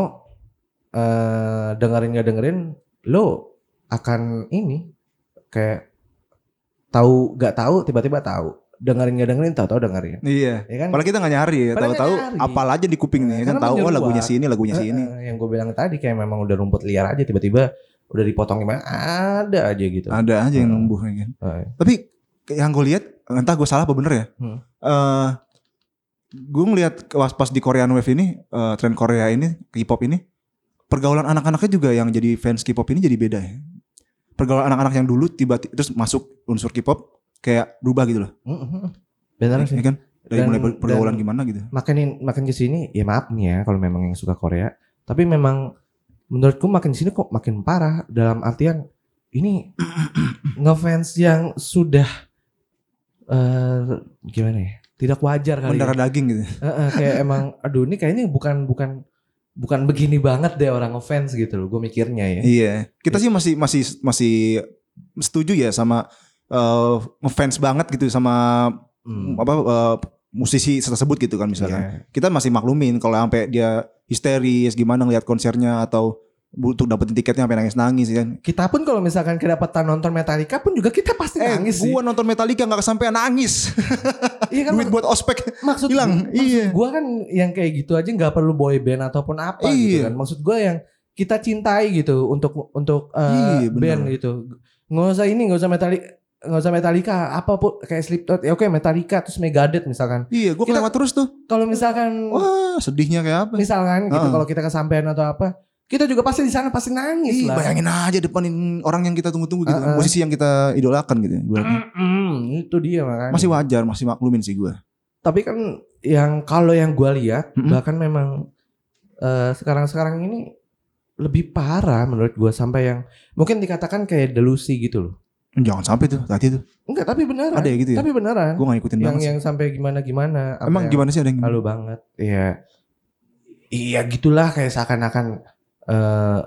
eh dengerin nggak dengerin lo akan ini kayak tahu nggak tahu tiba-tiba tahu dengerin nggak dengerin tahu-tahu dengerin Iya. ya kan Apalagi kita nggak nyari ya, Padahal tahu-tahu apal aja di kuping nih kan tahu oh lagunya sini, lagunya sini. Eh, eh, yang gue bilang tadi kayak memang udah rumput liar aja tiba-tiba udah dipotong gimana ada aja gitu. Ada aja yang Eh. numbuh ya kan. Tapi yang gue lihat entah gue salah apa bener ya. Hmm. Eh gue ngeliat pas pas di Korean Wave ini eh, tren Korea ini K-pop ini pergaulan anak-anaknya juga yang jadi fans K-pop ini jadi beda ya. Pergaulan anak-anak yang dulu tiba-tiba terus masuk unsur K-pop kayak berubah gitu loh. Benar Ya sih. kan? Dari Dan- mulai per- pergaulan dan- gimana gitu. Makin makin ke sini ya maaf nih ya kalau memang yang suka Korea. Tapi memang menurutku makin ke sini kok makin parah dalam artian ini ngefans yang sudah eh gimana ya? Tidak wajar kali. ya. Mendarah daging gitu. Heeh, kayak emang aduh ini kayaknya bukan bukan bukan begini banget deh orang ngefans gitu loh gue mikirnya ya Iya. Kita sih masih masih masih setuju ya sama eh, ngefans banget gitu sama Hmm. apa eh, musisi tersebut gitu kan misalkan. Iya. Kita masih maklumin kalau sampai dia histeris gimana ngeliat konsernya atau untuk dapetin tiketnya sampai nangis-nangis kan. kita pun kalau misalkan kedapatan nonton Metallica pun juga kita pasti Eh, nangis sih gua nonton Metallica nggak kesampean nangis. iya kan Duit buat ospek maksud hilang. maksud Iya. gue kan yang kayak gitu aja nggak perlu boy band ataupun apa gitu Iya. kan maksud gue yang kita cintai gitu untuk untuk eh, Iya, bener. band gitu nggak usah ini nggak usah Metallica nggak usah Metallica apa pun kayak Slipknot ya oke Metallica terus Megadeth misalkan Iya, gua Kita- kelewat terus tuh. kalau misalkan Wah, sedihnya kayak apa? misalkan gitu Heeh. kalau kita kesampaian atau apa kita juga pasti di sana pasti nangis Ih, lah bayangin aja depanin orang yang kita tunggu-tunggu gitu, Heeh. musisi yang kita idolakan gitu. ibaratnya. Mm-mm, itu dia makanya Masih wajar, masih maklumin sih gua. tapi kan yang kalau yang gua lihat Mm-mm. bahkan memang eh, sekarang-sekarang ini lebih parah menurut gua sampai yang mungkin dikatakan kayak delusi gitu loh Jangan sampai tuh, tadi tuh. enggak tapi beneran. Ada ya gitu ya? tapi beneran. Gua gak ngikutin yang banget sih. yang sampai gimana gimana Emang gimana sih ada yang halu banget. Iya. Iya gitulah kayak seakan-akan eh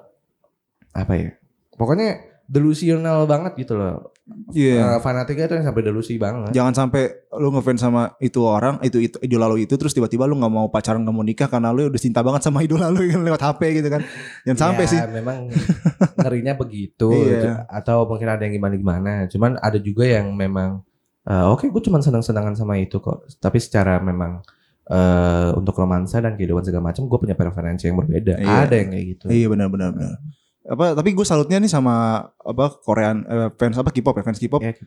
apa ya? Pokoknya delusional banget gitu loh Iya. Eh, fanatiknya itu yang sampai delusi banget Jangan sampai lu ngefans sama itu orang, itu, itu idola lu itu terus tiba-tiba lu nggak mau pacaran nggak mau nikah karena lu udah cinta banget sama idola lu yang lewat HP gitu kan. Jangan sampai Ya, sih. memang ngerinya begitu Iya. gitu. atau mungkin ada yang gimana gimana cuman ada juga yang memang eh, oke gue cuma senang senangan sama itu kok tapi secara memang eh, untuk romansa dan kehidupan segala macam gue punya preferensi yang berbeda Iya. ada yang kayak gitu Iya benar benar benar. Apa tapi gue salutnya nih sama apa Korean eh, fans apa K-pop ya fans K-pop Ya, gitu.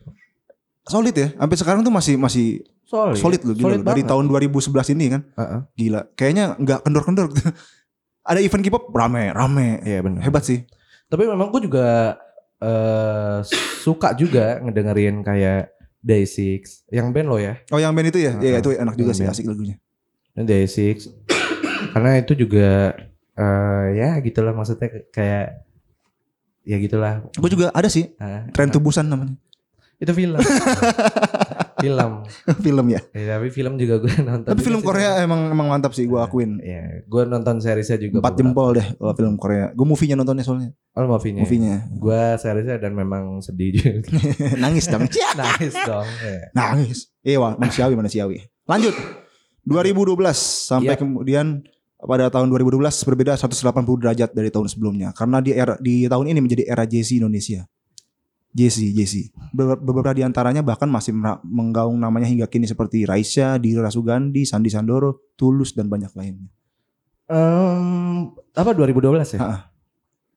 solid ya. Sampai sekarang tuh masih masih solid solid loh gila Solid loh. Dari tahun 2011 ini kan. Heeh. Gila. Kayaknya nggak kendor-kendor gitu. Ada event K-pop rame, rame. iya benar Hebat sih. tapi memang gue juga eh, suka juga ngedengerin kayak Day Six yang band lo ya Oh yang band itu ya? Iya Heeh. itu enak juga Yang sih band. asik lagunya. Day Six karena itu juga eh ya gitulah maksudnya kayak ya gitulah. Gue juga ada sih Ah, Tren Tubusan namanya. itu film. film. film ya. Ya, tapi film juga gue nonton. Tapi film sih. Korea emang emang mantap sih gue akuin. Ya, gue nonton seriesnya juga. Empat jempol deh kalau film Korea. Gue movie-nya nontonnya soalnya. Oh, movie-nya. Movie-nya. Gue seriesnya dan memang sedih juga. Nangis dong. Nangis dong. Ya. Nangis. Wah, manusiawi manusiawi. Lanjut. 2012 sampai Iya. kemudian pada tahun 2012 berbeda 180 derajat dari tahun sebelumnya karena di era di tahun ini menjadi era JC Indonesia. JC JC. Beber- Beberapa di antaranya bahkan masih menggaung namanya hingga kini seperti Raisya, Dira Sugandi, Sandi Sandoro, Tulus dan banyak lainnya. Em, apa 2012 ya? Ha-ha.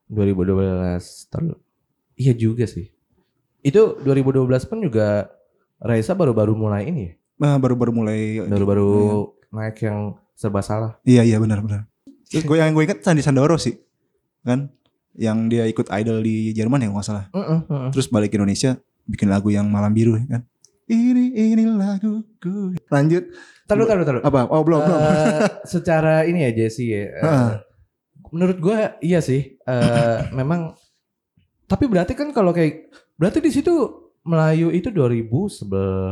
2012 terlalu. Iya juga sih. Itu 2012 pun juga Raisa baru-baru mulai ini ya. Nah, baru-baru mulai Baru-baru naik yang serba salah. Iya iya benar benar. Gue yang gue ingat Sandi Sandoro sih, kan? Yang dia ikut idol di Jerman ya nggak salah. Heeh, heeh. Terus balik ke Indonesia bikin lagu yang malam biru kan. Ini ini laguku. Lanjut. Taruh, taruh, taruh. Apa? Oh belum belum. Eh, secara ini ya Jesse ya. Heeh. menurut gua iya sih. eh, memang tapi berarti kan kalau kayak berarti di situ Melayu itu 2011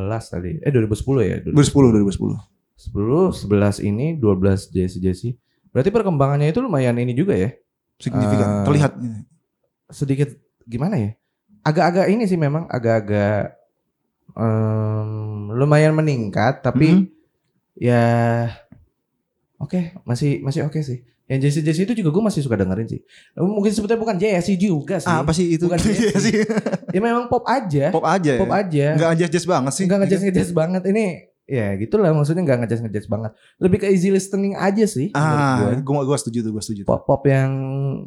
tadi. Eh 2010 ya? 2010 2010. 10, 11 ini 12 Jesse Jesse. Berarti perkembangannya itu lumayan ini juga ya. Signifikan. Eh, Terlihat. Sedikit gimana ya? Agak-agak ini sih memang agak-agak em, lumayan meningkat tapi Mhm. ya oke masih masih oke sih. Yang Jesse Jesse itu juga gue masih suka dengerin sih. Mungkin sebetulnya bukan Jesse juga sih. Ah, apa sih itu? Bukan Iya Jesse. sih. Ya memang pop aja. Pop aja Pop ya. aja. Enggak jazz-jazz banget sih. Enggak ngejazz ngejazz banget ini. Ya gitulah maksudnya enggak ngejazz ngejazz banget. Lebih ke easy listening aja sih. Ah, gue. gue setuju tuh, gue setuju. tuh. Pop pop yang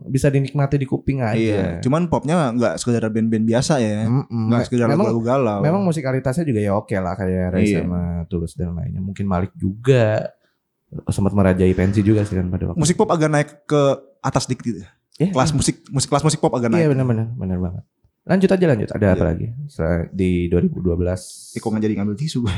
bisa dinikmati di kuping aja. Iya. Cuman popnya nggak sekedar band-band biasa ya. Nggak sekedar memang lagu-lagu galau. memang musikalitasnya juga ya oke lah kayak Ray Iya. sama Tulus dan lainnya. Mungkin Malik juga sempat merajai pensi juga sih kan pada waktu. musik pop agak naik ke atas dikit gitu. Ya, Kelas musik musik kelas musik pop agak naik. Iya benar-benar benar banget. Lanjut aja lanjut. Ada apa Iya. lagi? Di 2012. Eh, kok nggak jadi ngambil tisu gue.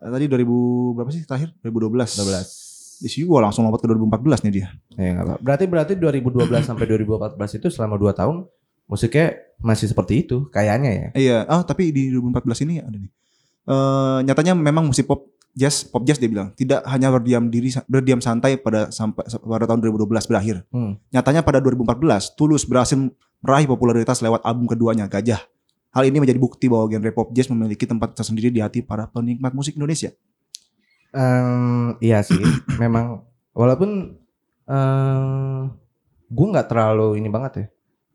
Tadi 2000 berapa sih terakhir? 2012. 12. Di sini gue langsung lompat ke 2014 nih dia. Ya, nggak apa. Berarti berarti 2012 sampai 2014 itu selama 2 tahun musiknya masih seperti itu kayaknya ya. Iya, ah tapi di 2014 ini ada nih. Eh nyatanya memang musik pop jazz, pop jazz dia bilang tidak hanya berdiam diri berdiam santai pada sampai pada tahun 2012 berakhir. Hmm. Nyatanya pada 2014 Tulus berhasil meraih popularitas lewat album keduanya Gajah. Hal ini menjadi bukti bahwa genre pop jazz memiliki tempat tersendiri di hati para penikmat musik Indonesia. Em, iya sih, memang walaupun eh gue nggak terlalu ini banget ya.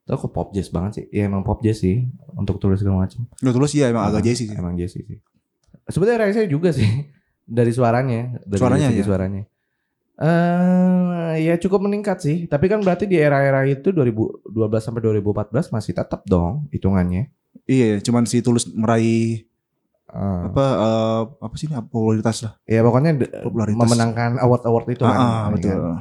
Tuh kok pop jazz banget sih. Ya emang pop jazz sih untuk tulis segala macam. Loh, Tulus ya emang agak jazzy sih. Emang jazzy sih. Sebetulnya Raisa juga sih dari suaranya, dari Suaranya, ya? suaranya. Eh ya cukup meningkat sih, tapi kan berarti di era-era itu 2012 sampai 2014 masih tetap dong hitungannya. Iya, cuman si Tulus meraih Eh, apa eh, apa sih ini popularitas lah. ya pokoknya Popularitas. memenangkan award-award itu kan. Ah, ah, ya betul. kan?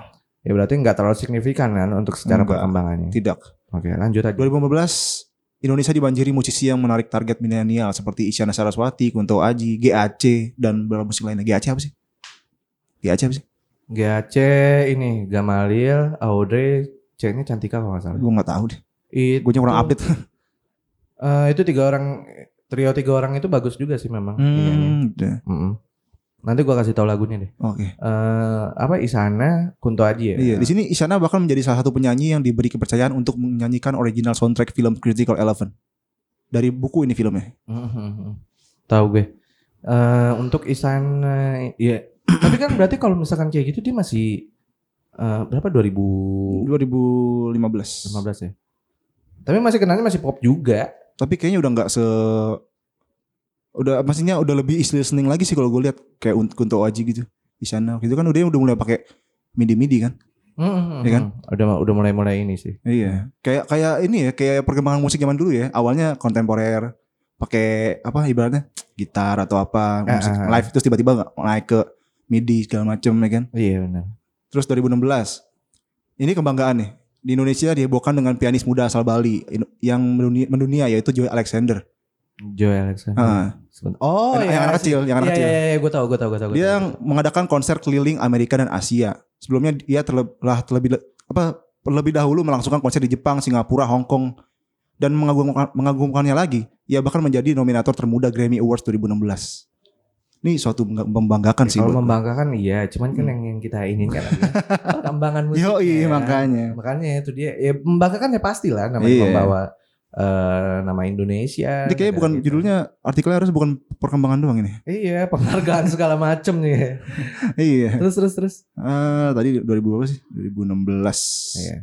Ya berarti nggak terlalu signifikan kan untuk secara Enggak. perkembangannya. Tidak. Oke, lanjut aja. 2015 Indonesia dibanjiri musisi yang menarik target milenial seperti Isyana Saraswati, Kunto Aji, GAC dan beberapa musik lainnya. GAC apa sih? GAC apa sih? GAC ini Gamalil, Audrey, C-nya Cantika kalau nggak salah. Gue nggak tahu deh. Itu, Gue kurang update. eh, itu tiga orang, trio tiga orang itu bagus juga sih memang. Hmm, udah. Mm-mm. Nanti gua kasih tahu lagunya deh. Oke. Eh apa Isana, Kunto Aji ya? Iya, di sini Isyana bahkan menjadi salah satu penyanyi yang diberi kepercayaan untuk menyanyikan original soundtrack film Critical Eleven. Dari buku ini filmnya. Mhm. Tahu gue. Eh untuk Isana, ya. Tapi kan berarti kalau misalkan kayak gitu dia masih eh, berapa 2015 2015. ya? Tapi masih kenalnya masih pop juga. Tapi kayaknya udah nggak se udah maksudnya udah lebih easy listening lagi sih kalau gue lihat kayak Un- Kunto Aji gitu. Isyana gitu kan udah udah mulai pakai midi-midi kan. Mhm. Iya kan? Udah udah mulai-mulai ini sih. Iya. Kayak kayak ini ya, kayak perkembangan musik zaman dulu ya. Awalnya kontemporer, pakai apa ibaratnya gitar atau apa Ah, musik ah. live terus tiba-tiba nggak naik ke MIDI segala macem ya kan. Iya benar. Terus 2016. Ini kebanggaan nih. Di Indonesia dihebohkan dengan pianis muda asal Bali yang mendunia, mendunia yaitu Joy Alexander. Joy Alexander. Sebentar. Oh, yang, iya, yang anak kecil, yang anak Iya kecil. iya iya, gue tahu gue tahu gue tahu. gua Dia tahu. yang mengadakan konser keliling Amerika dan Asia. Sebelumnya dia telah terlebih apa terlebih dahulu melangsungkan konser di Jepang, Singapura, Hong Kong dan mengagumkan, mengagumkannya lagi, ia bahkan menjadi nominator termuda Grammy Awards 2016. Ini suatu membanggakan Ya, sih. kalau buat- membanggakan iya, cuman kan Hmm. yang, yang kita inginkan adalah perkembangan musik. Yo iya makanya. Makanya itu dia ya membanggakan ya pastilah namanya Iya. membawa eh, nama Indonesia. Ini kayaknya negara bukan kita. judulnya artikelnya harus bukan perkembangan doang ini. Iya, penghargaan segala macem nih. iya. Terus terus terus. Eh, tadi 2000 berapa sih? 2016. Iya.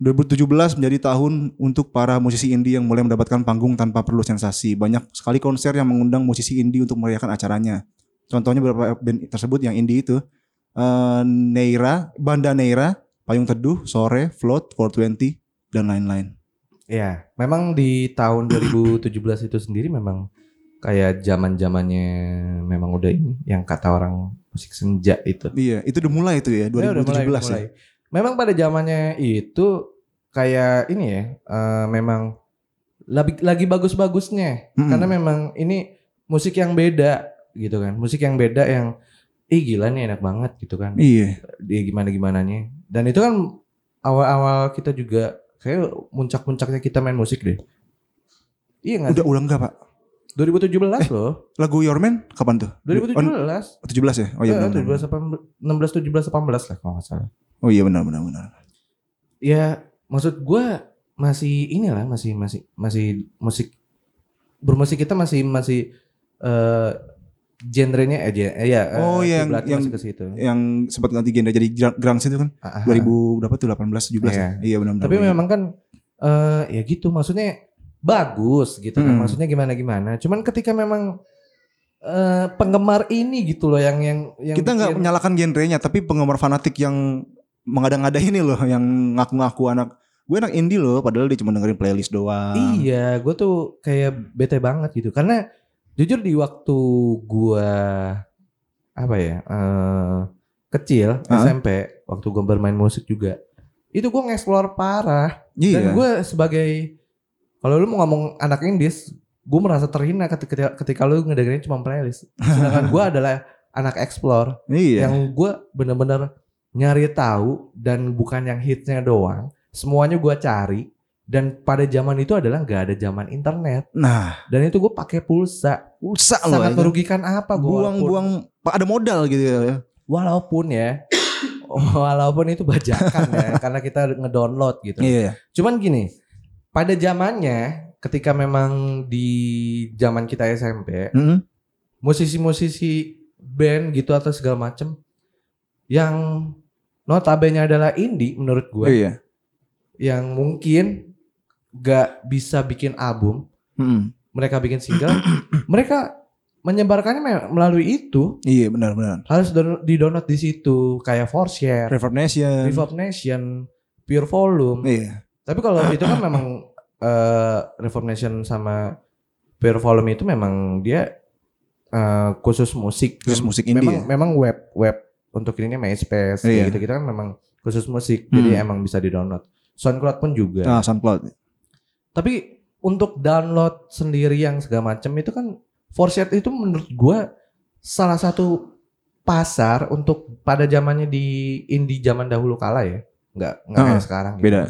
2017 menjadi tahun untuk para musisi indie yang mulai mendapatkan panggung tanpa perlu sensasi. Banyak sekali konser yang mengundang musisi indie untuk merayakan acaranya. Contohnya beberapa band tersebut yang indie itu eh, Neira, Banda Neira, Payung Teduh, Sore, Float, 420 dan lain-lain. Iya, memang di tahun 2017 itu sendiri memang kayak zaman-zamannya memang udah ini yang kata orang musik senja itu. Iya, itu udah mulai itu ya Ya, udah 2017 mulai, ya. mulai. Memang pada zamannya itu kayak ini ya, eh, memang lagi lagi bagus-bagusnya Mm-mm. karena memang ini musik yang beda gitu kan, musik yang beda yang ih gila nih enak banget gitu kan, Iya. dia gimana gimananya. Dan itu kan awal-awal kita juga kayak muncak-muncaknya kita main musik deh. Iya nggak? Udah udah enggak, Pak. 2017 loh, Lagu Your Man kapan tuh? 2017. 17 ya? Oh iya Eh, benar. benar. 17 18 16 17 18 lah kalau nggak salah. Oh iya benar benar benar. ya maksud gua masih inilah masih masih masih musik bermusik kita masih masih eh genrenya aja eh, ya eh, Oh, yang- kiblatnya yang- masih ke situ Yang sempat ganti genre jadi grunge itu kan Ah, ah, 2000 berapa tuh 18 17 Iya. ya? Iya benar benar. tapi benar. memang kan eh ya gitu maksudnya bagus gitu kan Hmm. maksudnya gimana gimana cuman ketika memang eh penggemar ini gitu loh yang yang yang kita nggak menyalahkan genrenya tapi penggemar fanatik yang mengada-ngada ini loh yang ngaku-ngaku anak gue anak indie loh padahal dia cuma dengerin playlist doang. Iya, gue tuh kayak bete banget gitu. Karena jujur di waktu gua apa ya eh kecil Hah? SMP, waktu gue bermain musik juga, itu gue ngeksplor parah. Iya. Dan gue sebagai kalau lu mau ngomong anak indis, gue merasa terhina ketika ketika lu ngedengerin cuma playlist. Sedangkan gue adalah anak explore iya. yang gue bener-bener nyari tahu dan bukan yang hitsnya doang. Semuanya gue cari dan pada zaman itu adalah nggak ada zaman internet Nah, dan itu gue pakai pulsa usah loh. sangat aja. merugikan apa gue Buang-buang Pak ada modal gitu ya. walaupun ya walaupun itu bajakan ya karena kita ngedownload gitu Iya. cuman gini pada zamannya ketika memang di zaman kita SMP Mm-mm. musisi-musisi band gitu atau segala macem yang notabene adalah indie menurut gue Iya. yang mungkin gak bisa bikin album Mm-mm. mereka bikin single mereka menyebarkannya me- melalui itu Iya benar-benar. harus down- di-download di situ kayak Forshare, Reverb Nation. Reverb Nation, Pure Volume. Iya. Tapi kalau itu kan memang eh Reverb Nation sama Pure Volume itu memang dia eh, khusus musik. Khusus musik indie Memang ya? memang web web untuk ininya MySpace Iya. gitu kita kan memang khusus musik. Hmm. Jadi emang bisa di-download. SoundCloud pun juga. Nah, SoundCloud. Tapi untuk download sendiri yang segala macam itu kan Forshare itu menurut gua salah satu pasar untuk pada zamannya di indie zaman dahulu kala ya. Nggak nggak Ah, kayak sekarang gitu. beda.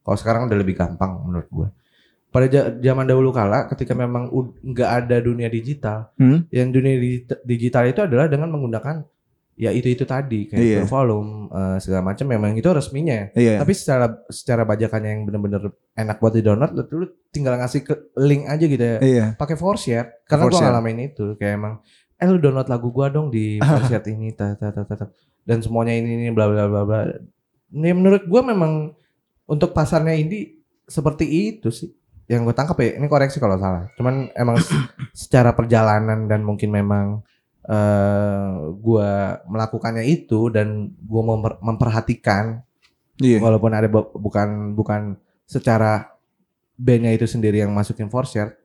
Kalau sekarang udah lebih gampang menurut gua. Pada zaman dahulu kala ketika memang nggak ada dunia digital, Hmm? yang dunia digit- digital itu adalah dengan menggunakan ya itu itu tadi kayak. Pure volume eh, segala macam memang itu resminya. Iya. Tapi secara secara bajakannya yang bener-bener enak buat di download, lu, lu tinggal ngasih ke link aja gitu ya. Iya. Pakai Forshare karena gua Forshare. ngalamin itu kayak emang eh lu download lagu gua dong di Forshare ini ta, ta, ta, ta, ta. dan semuanya ini ini bla bla bla bla. Ini menurut gua memang untuk pasarnya indie seperti itu sih. Yang gue tangkap ya, ini koreksi kalau salah. Cuman emang se- secara perjalanan dan mungkin memang eh gua melakukannya itu dan gua memper- memperhatikan Iya. walaupun ada bu- bukan bukan secara bandnya itu sendiri yang masukin Forshare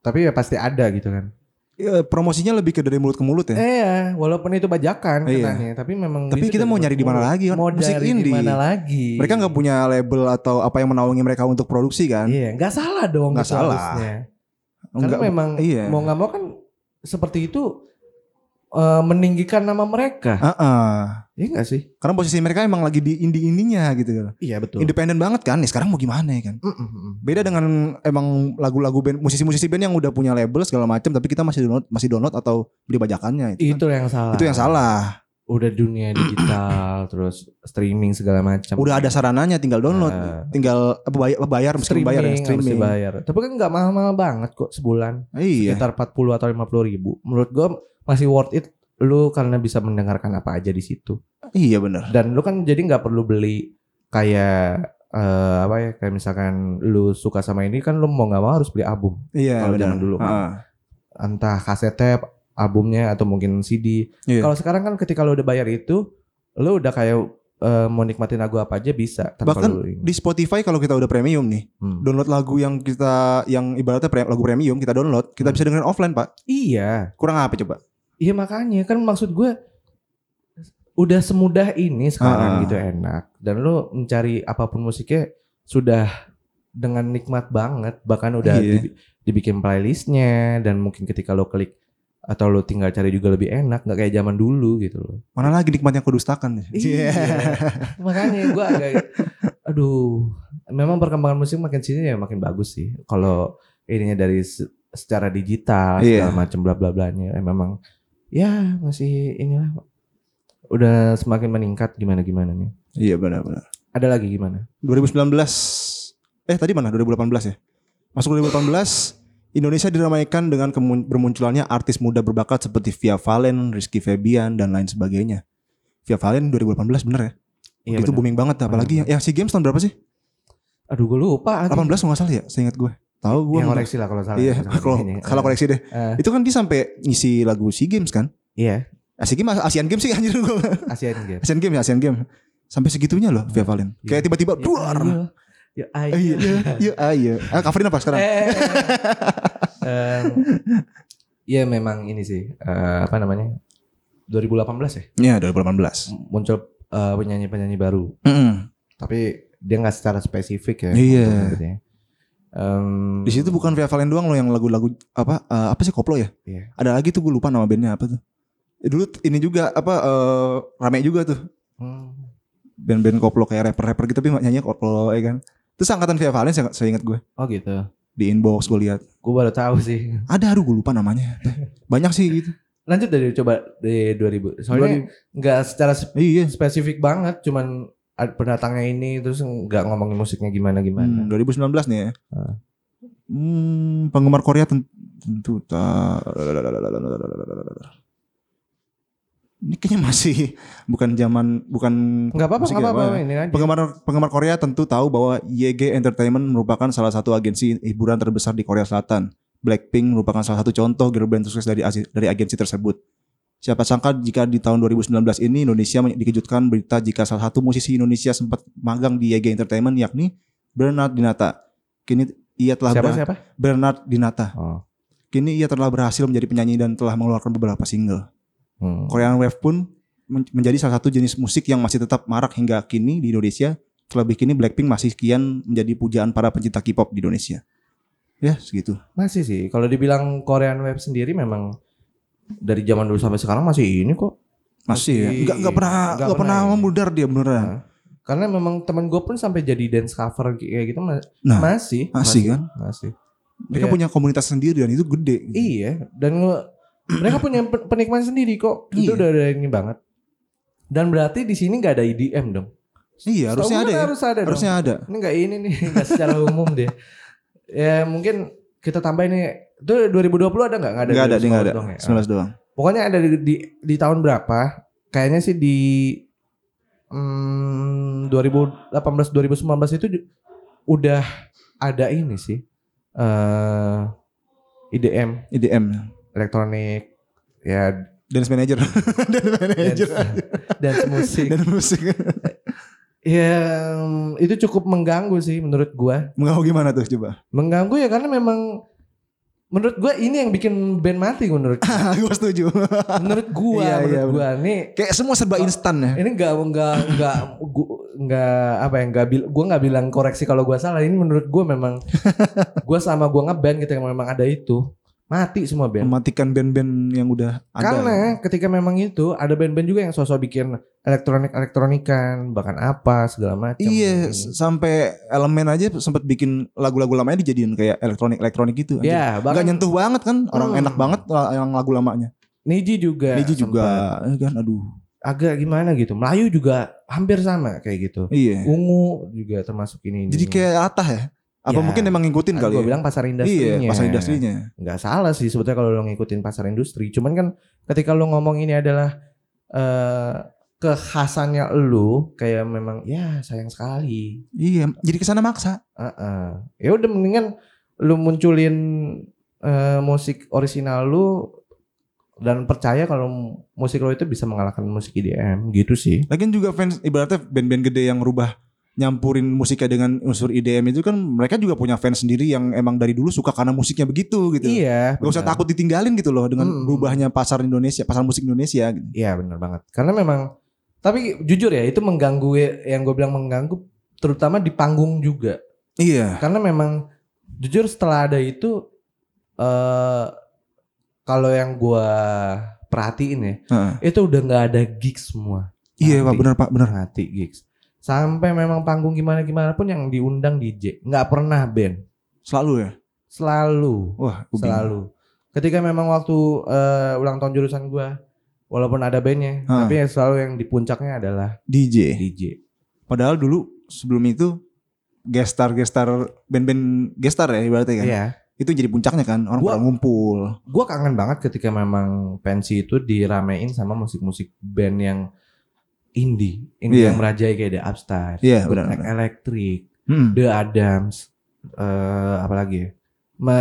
tapi ya pasti ada gitu kan Iya, promosinya lebih ke dari mulut ke mulut ya. eh ya walaupun itu bajakan Iya. katanya tapi memang Tapi kita dari mau nyari di mana lagi kan? mau Musik di indie. mana lagi Mereka nggak punya label atau apa yang menaungi mereka untuk produksi kan? iya nggak salah dong Nggak gitu salah. harusnya. Enggak, karena memang iya. mau nggak mau kan seperti itu eh, meninggikan nama mereka. Heeh. Iya gak sih? Karena posisi mereka emang lagi di indie-indinya gitu. Iya betul. Independen banget kan. Nih sekarang mau gimana ya kan? Beda dengan emang lagu-lagu band musisi-musisi band yang udah punya label segala macam tapi kita masih download masih download atau beli bajakannya itu. kan. Itu yang salah. Itu yang salah. Udah dunia digital, terus streaming segala macam. Udah ada sarananya tinggal download, Nah, tinggal apa bayar, bayar streaming, bayar ya streaming. dibayar. Tapi kan nggak mahal-mahal banget kok sebulan. Iya. Sekitar 40 atau 50 ribu. Menurut gua masih worth it lu karena bisa mendengarkan apa aja di situ. Iya benar. Dan lu kan jadi nggak perlu beli kayak eh, apa ya kayak misalkan lu suka sama ini kan lu mau nggak mau harus beli album. Iya Kalau zaman dulu kan. Heeh. Entah kasetnya, albumnya atau mungkin CD. Iya. Kalau sekarang kan ketika lu udah bayar itu, lu udah kayak eh, mau nikmatin lagu apa aja bisa. tanpa Bahkan lu. Di Spotify kalau kita udah premium nih, Hmm. download lagu yang kita yang ibaratnya pre- lagu premium kita download, kita Hmm. bisa dengerin offline, Pak. Iya, Kurang apa coba? iya makanya kan maksud gue udah semudah ini sekarang Ah. gitu enak. Dan lu mencari apa pun musiknya sudah dengan nikmat banget. Bahkan udah Iya. dibi- dibikin playlistnya dan mungkin ketika lo klik atau lo tinggal cari juga lebih enak, nggak kayak zaman dulu gitu loh. Mana lagi nikmatnya kudustakan. Iya. Makanya gue agak, aduh, memang perkembangan musik makin sini ya makin bagus sih. Kalau ininya dari se- secara digital Iya. segala macam bla bla blanya, eh, memang ya masih inilah udah semakin meningkat gimana gimana nih. Iya benar-benar. Ada lagi gimana? 2019 eh tadi mana 2018 ya masuk 2018 Indonesia diramaikan dengan bermunculannya artis muda berbakat seperti Via Valen, Rizky Febian dan lain sebagainya. Via Valen 2018 bener ya? Iya itu booming banget apalagi yang, yang SEA Games tahun berapa sih? Aduh gue lupa. lagi. 18 nggak salah ya? Seingat gue. Tahu gue. Yang koreksi lah kalau salah. Iya, Misalkan kalau kalau Eh, koreksi deh. eh, Itu kan dia sampai ngisi lagu SEA Games kan? Iya, Asian Games Asian Games sih anjir gue. Asian Games. Asian Games ya, Asian Games. Sampai segitunya loh Via Valen. Iya. Kayak tiba-tiba Ya, duar. ayo. Ya, ayo. Iya, iya, iya. Ah, coverin apa sekarang? Eh, em, ya memang ini sih eh, apa namanya 2018 ya Iya, 2018. muncul eh, penyanyi-penyanyi baru Mm-mm. tapi dia nggak secara spesifik ya Iya. untuk nyebutnya. Em, Di situ bukan Via Valen doang loh yang lagu-lagu apa eh, apa sih koplo ya? Iya. Ada lagi tuh gue lupa nama bandnya apa tuh. Eh, Dulu ini juga apa eh, rame juga tuh hmm, band-band koplo kayak rapper-rapper gitu tapi nyanyi koplo ya kan. Terus angkatan Via Valen saya, saya ingat gue oh gitu di inbox gue lihat gue baru tahu sih ada aduh gue lupa namanya. Banyak sih gitu. lanjut dari coba di 2000 soalnya nggak secara sp- Iya. spesifik banget cuman pendatangnya ini terus nggak ngomongin musiknya gimana gimana Hmm, 2019 nih ya. Ah. Hmm, penggemar Korea ten- tentu tak. Ini kayaknya masih bukan zaman bukan nggak apa-apa nggak ya, apa-apa apa ya? Penggemar penggemar Korea tentu tahu bahwa YG Entertainment merupakan salah satu agensi hiburan terbesar di Korea Selatan. Blackpink merupakan salah satu contoh girl band sukses dari dari agensi tersebut. Siapa sangka jika di tahun 2019 ini Indonesia dikejutkan berita jika salah satu musisi Indonesia sempat magang di YG Entertainment yakni Bernard Dinata. Kini ia telah siapa siapa Bernard Dinata. oh Kini ia telah berhasil menjadi penyanyi dan telah mengeluarkan beberapa single. Hmm. Korean Wave pun men- menjadi salah satu jenis musik yang masih tetap marak hingga kini di Indonesia. Terlebih kini Blackpink masih kian menjadi pujaan para pencinta K-pop di Indonesia. Ya, segitu. Masih sih. Kalau dibilang Korean Web sendiri memang dari zaman dulu sampai sekarang masih ini kok. Masih ya. Masih- Enggak enggak pernah nggak enggak pernah pernah memudar dia beneran. Nah, Karena memang teman gue pun sampai jadi dance cover kayak gitu Nah, masih. masih kan? Masih. Mereka Iya. punya komunitas sendiri dan itu gede. gitu. Iya. Dan mereka punya pe- penikmat sendiri kok. Itu Iya. udah ada ini banget. Dan berarti di sini nggak ada IDM dong. Iya, harusnya ada ya. Harus ada dong. Harusnya ada. Ini nggak ini nih, nggak secara umum deh. Ya mungkin kita tambah ini. Itu 2020 ada nggak? Nggak ada. Enggak ada, dia enggak ada. 2019 doang ya? 19 doang. Pokoknya ada di, di, di tahun berapa? Kayaknya sih di hmm, 2018 2019 itu udah ada ini sih. eh IDM, IDM. Elektronik, ya Dance manager. Dance manager. dance, dance musik. Dan musik. Ya itu cukup mengganggu sih menurut gua. Mengganggu gimana tuh coba? Mengganggu ya karena memang menurut gua ini yang bikin band mati menurut gue setuju. menurut gua Iya, menurut iya, gua nih Kayak semua serba instan ya. ini enggak enggak enggak gua enggak apa ya enggak bil, gua enggak bilang koreksi kalau gua salah ini menurut gua memang gua sama gua ngeband gitu yang memang ada itu mati semua band. Mematikan band-band yang udah ada. Karena ketika memang itu ada band-band juga yang sosok bikin elektronik elektronikan bahkan apa segala macam. Iya, sampai elemen aja sempat bikin lagu-lagu lamanya dijadiin kayak elektronik elektronik gitu. Ya, Nggak bahkan nyentuh banget kan, orang Hmm. enak banget yang lagu lamanya. Niji juga. Niji juga, eh kan, aduh. agak gimana gitu. Melayu juga hampir sama kayak gitu. Iya. Ungu juga termasuk ini. Jadi kayak latah ya? Apa Ya, mungkin emang ngikutin kali gue ya? bilang pasar industrinya. Iya, pasar industrinya. nggak salah sih sebetulnya kalau lo ngikutin pasar industri. Cuman kan ketika lo ngomong ini adalah eh kekhasannya lu kayak memang ya sayang sekali. Iya, jadi ke sana maksa. Heeh. Ya udah mendingan lu munculin eh, musik orisinal lu dan percaya kalau musik lo itu bisa mengalahkan musik IDM gitu sih. Lagian juga fans ibaratnya band-band gede yang rubah nyampurin musiknya dengan unsur IDM itu kan mereka juga punya fans sendiri yang emang dari dulu suka karena musiknya begitu gitu. Iya. Gak usah takut ditinggalin gitu loh dengan Hmm. berubahnya pasar Indonesia, pasar musik Indonesia. Gitu. Iya benar banget. Karena memang tapi jujur ya itu mengganggu yang gue bilang mengganggu terutama di panggung juga. Iya. Karena memang jujur setelah ada itu eh kalau yang gua perhatiin ya, Heeh. itu udah nggak ada gigs semua. Iya pak benar pak benar. Mati gigs. Sampai memang panggung gimana gimana pun yang diundang DJ, nggak pernah band. Selalu ya. Selalu, Wah gua bingung. selalu. Ketika memang waktu eh, ulang tahun jurusan gua, walaupun ada bandnya, Hah. tapi yang selalu yang di puncaknya adalah DJ. DJ. Padahal dulu sebelum itu gestar gestar band-band gestar ya ibaratnya kan. Iya. Itu jadi puncaknya kan orang Gua- pada ngumpul. gue kangen banget ketika memang pensi itu diramein sama musik-musik band yang indie, indie Iya. yang merajai kayak The Upstart, Iya, Good benar, Night benar. Electric, Hmm. The Adams, eh apa lagi ya?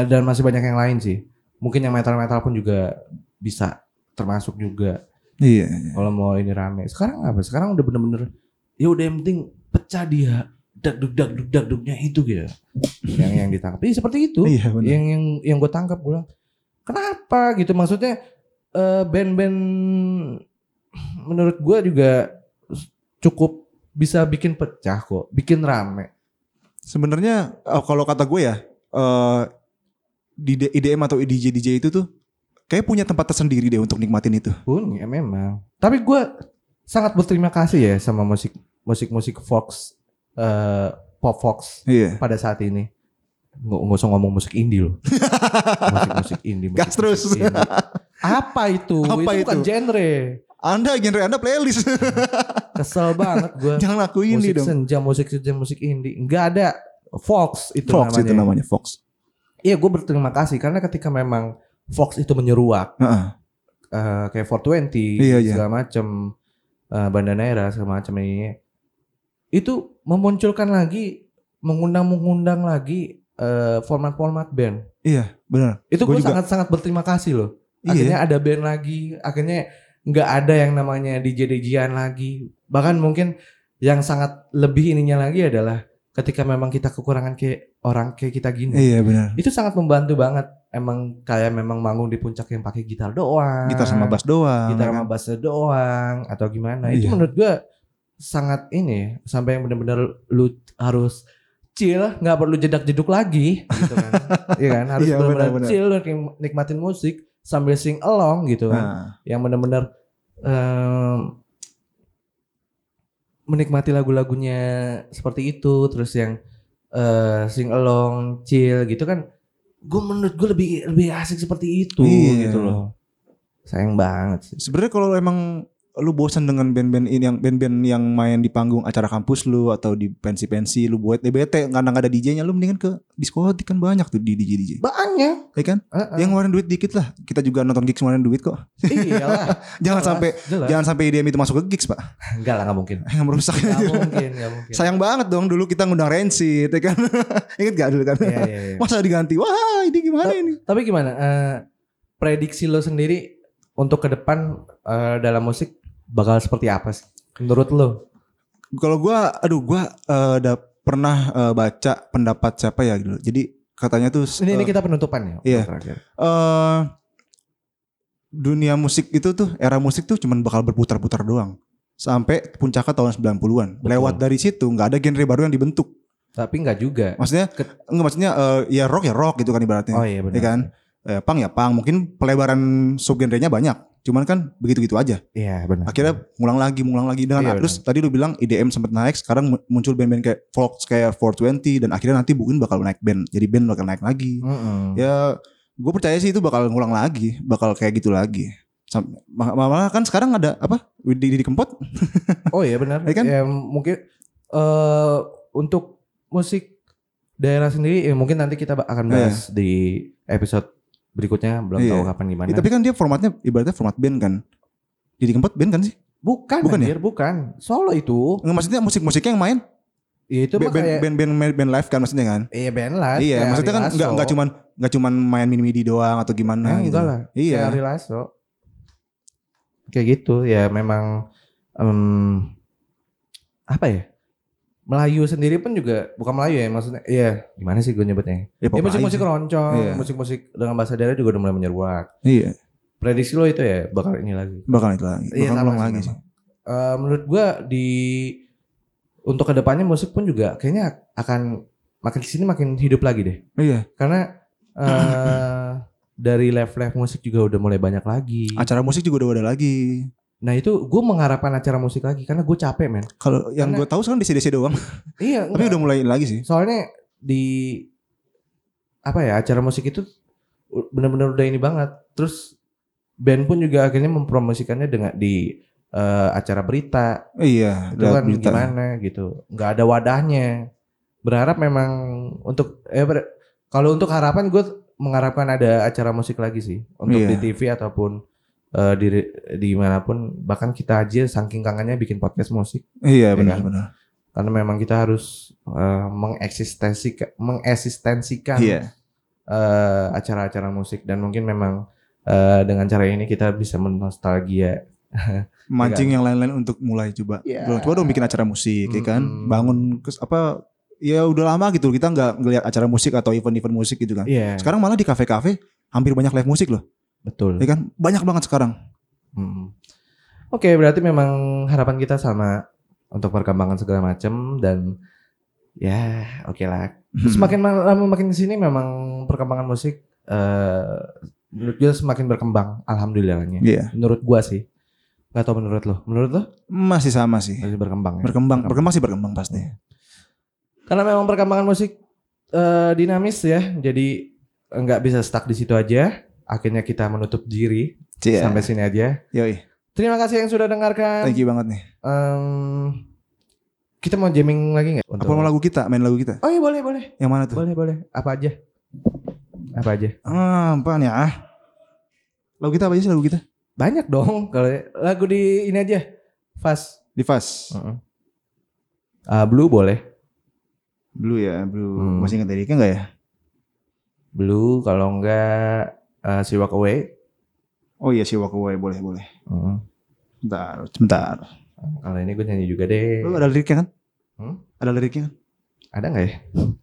Dan masih banyak yang lain sih. Mungkin yang metal-metal pun juga bisa termasuk juga Iya. kalau mau ini rame. Sekarang apa? Sekarang udah bener-bener ya udah yang penting pecah dia dak duk dak duk dak duknya itu gitu. yang yang ditangkap. Iya seperti itu Iya benar. yang yang yang gue tangkap gue kenapa gitu maksudnya eh, band-band menurut gue juga cukup bisa bikin pecah kok bikin rame Sebenarnya eh, kalau kata gue ya eh di IDM atau DJ DJ itu tuh kayak punya tempat tersendiri deh untuk nikmatin itu. pun ya memang tapi gue sangat berterima kasih ya sama musik musik musik Fox eh, pop Fox Iya. pada saat ini nggak nggak usah ngomong musik indie loh musik musik indie musik, Gas terus. indie. apa itu Apa itu bukan itu? genre Anda genre Anda playlist. kesel banget gue Jangan aku ini musik dong. senja, musik senja, musik indie. Nggak ada Fox itu Fox namanya. itu namanya Fox. Iya, gue berterima kasih karena ketika memang Fox itu menyeruak Heeh. eh, kayak 420 Iya, iya. segala macem eh, Bandanera segala macam ini itu memunculkan lagi mengundang-mengundang lagi eh, format-format band. Iya, benar. Itu gue sangat-sangat berterima kasih loh. Iya. Akhirnya ada band lagi, akhirnya nggak ada yang namanya DJ DJan lagi. Bahkan mungkin yang sangat lebih ininya lagi adalah ketika memang kita kekurangan kayak orang kayak kita gini. Iya, benar. Itu sangat membantu banget. Emang kayak memang manggung di puncak yang pakai gitar doang. Gitar sama bass doang. Gitar ya sama kan? bass doang atau gimana. Itu Iya. menurut gua sangat ini sampai yang benar-benar lu harus chill, nggak perlu jedak-jeduk lagi gitu kan. Iya kan? Harus Iya, benar-benar chill nikmatin musik sambil sing along gitu kan. Nah, Yang benar-benar em, menikmati lagu-lagunya seperti itu terus yang eh, sing along, chill gitu kan. Gue menurut gue lebih lebih asik seperti itu Iya. gitu loh. Sayang banget sih. sebenarnya kalau emang lu bosan dengan band-band ini yang band-band yang main di panggung acara kampus lu atau di pensi-pensi lu buat DBT karena nggak ada DJ-nya lu mendingan ke diskotik kan banyak tuh di DJ DJ. Banyak. Ya kan? Heeh. Yang ngeluarin duit dikit lah. Kita juga nonton gigs ngeluarin duit kok. Iyalah. Jangan Jelas, sampai jelas. jangan sampai IDM itu masuk ke gigs, Pak. Enggak lah, enggak mungkin. Yang merusak. Enggak mungkin, enggak mungkin. Sayang banget dong dulu kita ngundang Rancid, ya kan? Ingat gak dulu kan? Iya, iya, iya. Masa diganti? Wah, ini gimana ini? Tapi gimana? eh, prediksi lo sendiri untuk ke depan eh, dalam musik bakal seperti apa sih? Menurut lo? Kalau gua, aduh, gua eh, udah pernah eh, baca pendapat siapa ya dulu. Jadi katanya tuh Ini, ini eh, kita penutupan ya. iya. eh, dunia musik itu tuh era musik tuh cuman bakal berputar-putar doang sampai puncaknya tahun 90-an. Betul. Lewat dari situ nggak ada genre baru yang dibentuk. Tapi enggak juga. Maksudnya Ke- enggak maksudnya eh, ya rock ya rock gitu kan ibaratnya. Oh iya benar. ya kan? eh, pang ya pang mungkin pelebaran subgenrenya banyak cuman kan begitu-gitu aja Iya benar. akhirnya ngulang lagi ngulang lagi dengan Iya, terus tadi lu bilang IDM sempat naik sekarang mu- muncul band-band kayak Fox kayak 420 dan akhirnya nanti mungkin bakal naik band jadi band bakal naik lagi Mm-mm. ya gue percaya sih itu bakal ngulang lagi bakal kayak gitu lagi malah kan sekarang ada apa di, di, Kempot Oh iya benar. Iya kan? Ya mungkin eh untuk musik daerah sendiri ya mungkin nanti kita akan bahas di episode berikutnya belum Iya. tahu kapan gimana. Ya, tapi kan dia formatnya ibaratnya format band kan di Kempot band kan sih bukan bukan ya? anjir, bukan. Solo itu. Nggak, maksudnya musik-musiknya yang main Ya itu band, kayak band, band, band, band live kan maksudnya kan iya band lah. iya maksudnya kan nggak nggak cuman nggak cuman main mini midi doang atau gimana Eh, gitu enggak lah. iya Kayak Lasso. Kayak gitu ya memang em, apa ya? Melayu sendiri pun juga bukan Melayu ya maksudnya. Iya, gimana sih gue nyebutnya? ya, Ya musik-musik roncong, Iya. musik-musik dengan bahasa daerah juga udah mulai menyeruak. iya Prediksi lo itu ya bakal ini lagi. bakal itu lagi bakal Iya, sama ngulang sih lagi sih Eh, menurut gua di untuk ke depannya musik pun juga kayaknya akan makin ke sini makin hidup lagi deh. iya Karena eh dari live-live musik juga udah mulai banyak lagi. acara musik juga udah ada lagi Nah itu gue mengharapkan acara musik lagi karena gue capek men. kalau yang gue tahu sekarang di CDC doang Iya. tapi enggak. udah mulai lagi sih Soalnya di apa ya acara musik itu benar-benar udah ini banget. Terus band pun juga akhirnya mempromosikannya dengan di eh, acara berita. iya itu kan berita. gimana gitu nggak ada wadahnya berharap memang untuk eh kalau untuk harapan gue mengharapkan ada acara musik lagi sih untuk Iya. di TV ataupun eh, di di mana pun bahkan kita aja saking kangennya bikin podcast musik. Iya Ya benar kan? benar karena memang kita harus eh, mengeksistensikan mengeksistensikan iya. eh, acara-acara musik. Dan mungkin memang eh, dengan cara ini kita bisa menostalgia. Mancing yang lain-lain untuk mulai coba. Iya. Belum, coba dong bikin acara musik ya kan? Bangun kes, apa ya udah lama gitu kita nggak ngelihat acara musik atau event-event musik gitu kan. Iya. Sekarang malah di kafe-kafe hampir banyak live musik loh betul ya kan banyak banget sekarang Hmm. Oke, berarti memang harapan kita sama untuk perkembangan segala macam dan ya oke lah. Hmm. Semakin ma- lama makin sini memang perkembangan musik eh menurut gue semakin berkembang alhamdulillahnya. Iya Menurut gua sih. Gak tau menurut lo. Menurut lo masih sama sih masih berkembang ya? berkembang berkembang sih berkembang pasti Karena memang perkembangan musik eh, dinamis ya. Jadi nggak bisa stuck di situ aja. Akhirnya kita menutup diri Cia. sampai sini aja. Yoi. Terima kasih yang sudah dengarkan. thank you banget nih Em, kita mau jamming lagi nggak? apa mau lagu kita main lagu kita Oh iya boleh boleh yang mana tuh boleh boleh. Apa aja? Apa aja? ah apa nih ah lagu kita apa aja sih lagu kita Banyak dong. Kalau lagu di ini aja. Fast. di fast Ah, blue boleh. blue ya blue Hmm. masih ingat liriknya nggak ya Blue kalau enggak uh, si Walk Away. oh iya si walk away boleh boleh Mm. bentar sebentar Kalau ini gue nyanyi juga deh. Lu ada liriknya kan Hmm? ada liriknya kan Ada nggak ya?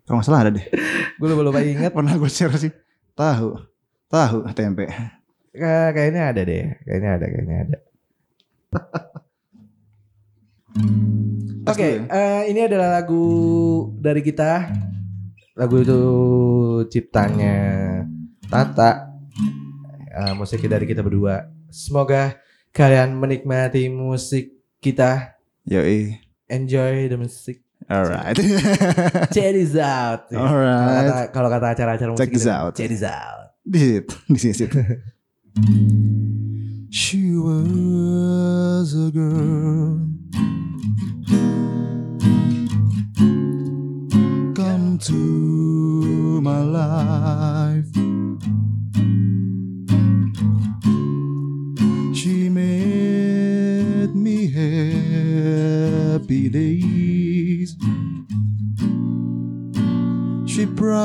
kalau nggak salah ada deh Gue lupa lupa inget. pernah gue share sih tahu tahu tempe Kayak- Kayaknya ada deh. Kayaknya ada. Kayaknya ada. Oke, dulu ya. eh, ini adalah lagu dari kita. Lagu itu ciptanya Tata. Eh, musiknya dari kita berdua. Semoga kalian menikmati musik kita. Yoi. Enjoy the music. Alright. Check this out. Alright. Kalau kata acara-acara musik Check this out. Check this out. Di situ, di situ. She was a girl. Come to my life.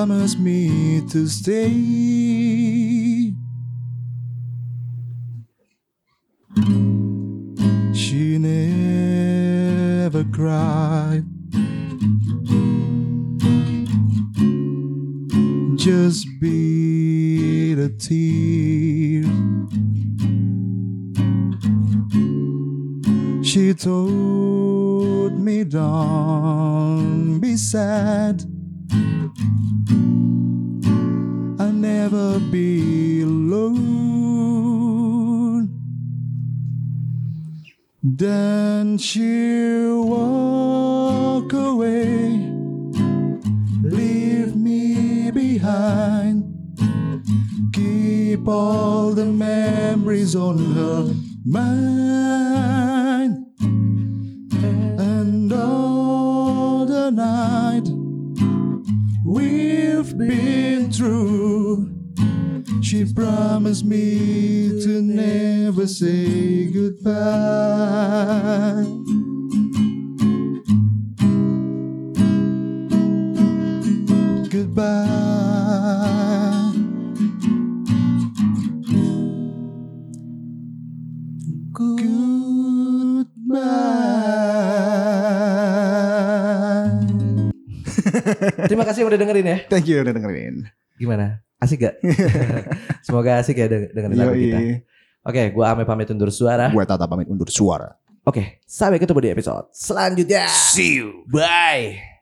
Promised me to stay. Then she walk away, leave me behind. Keep all the memories on her mind, Thank you udah dengerin. Gimana? Asik gak? Semoga asik ya deng- dengerin lagu kita. Oke, gua Ame pamit undur suara. Gue Tata pamit undur suara. Oke, sampai ketemu di episode selanjutnya. See you. Bye.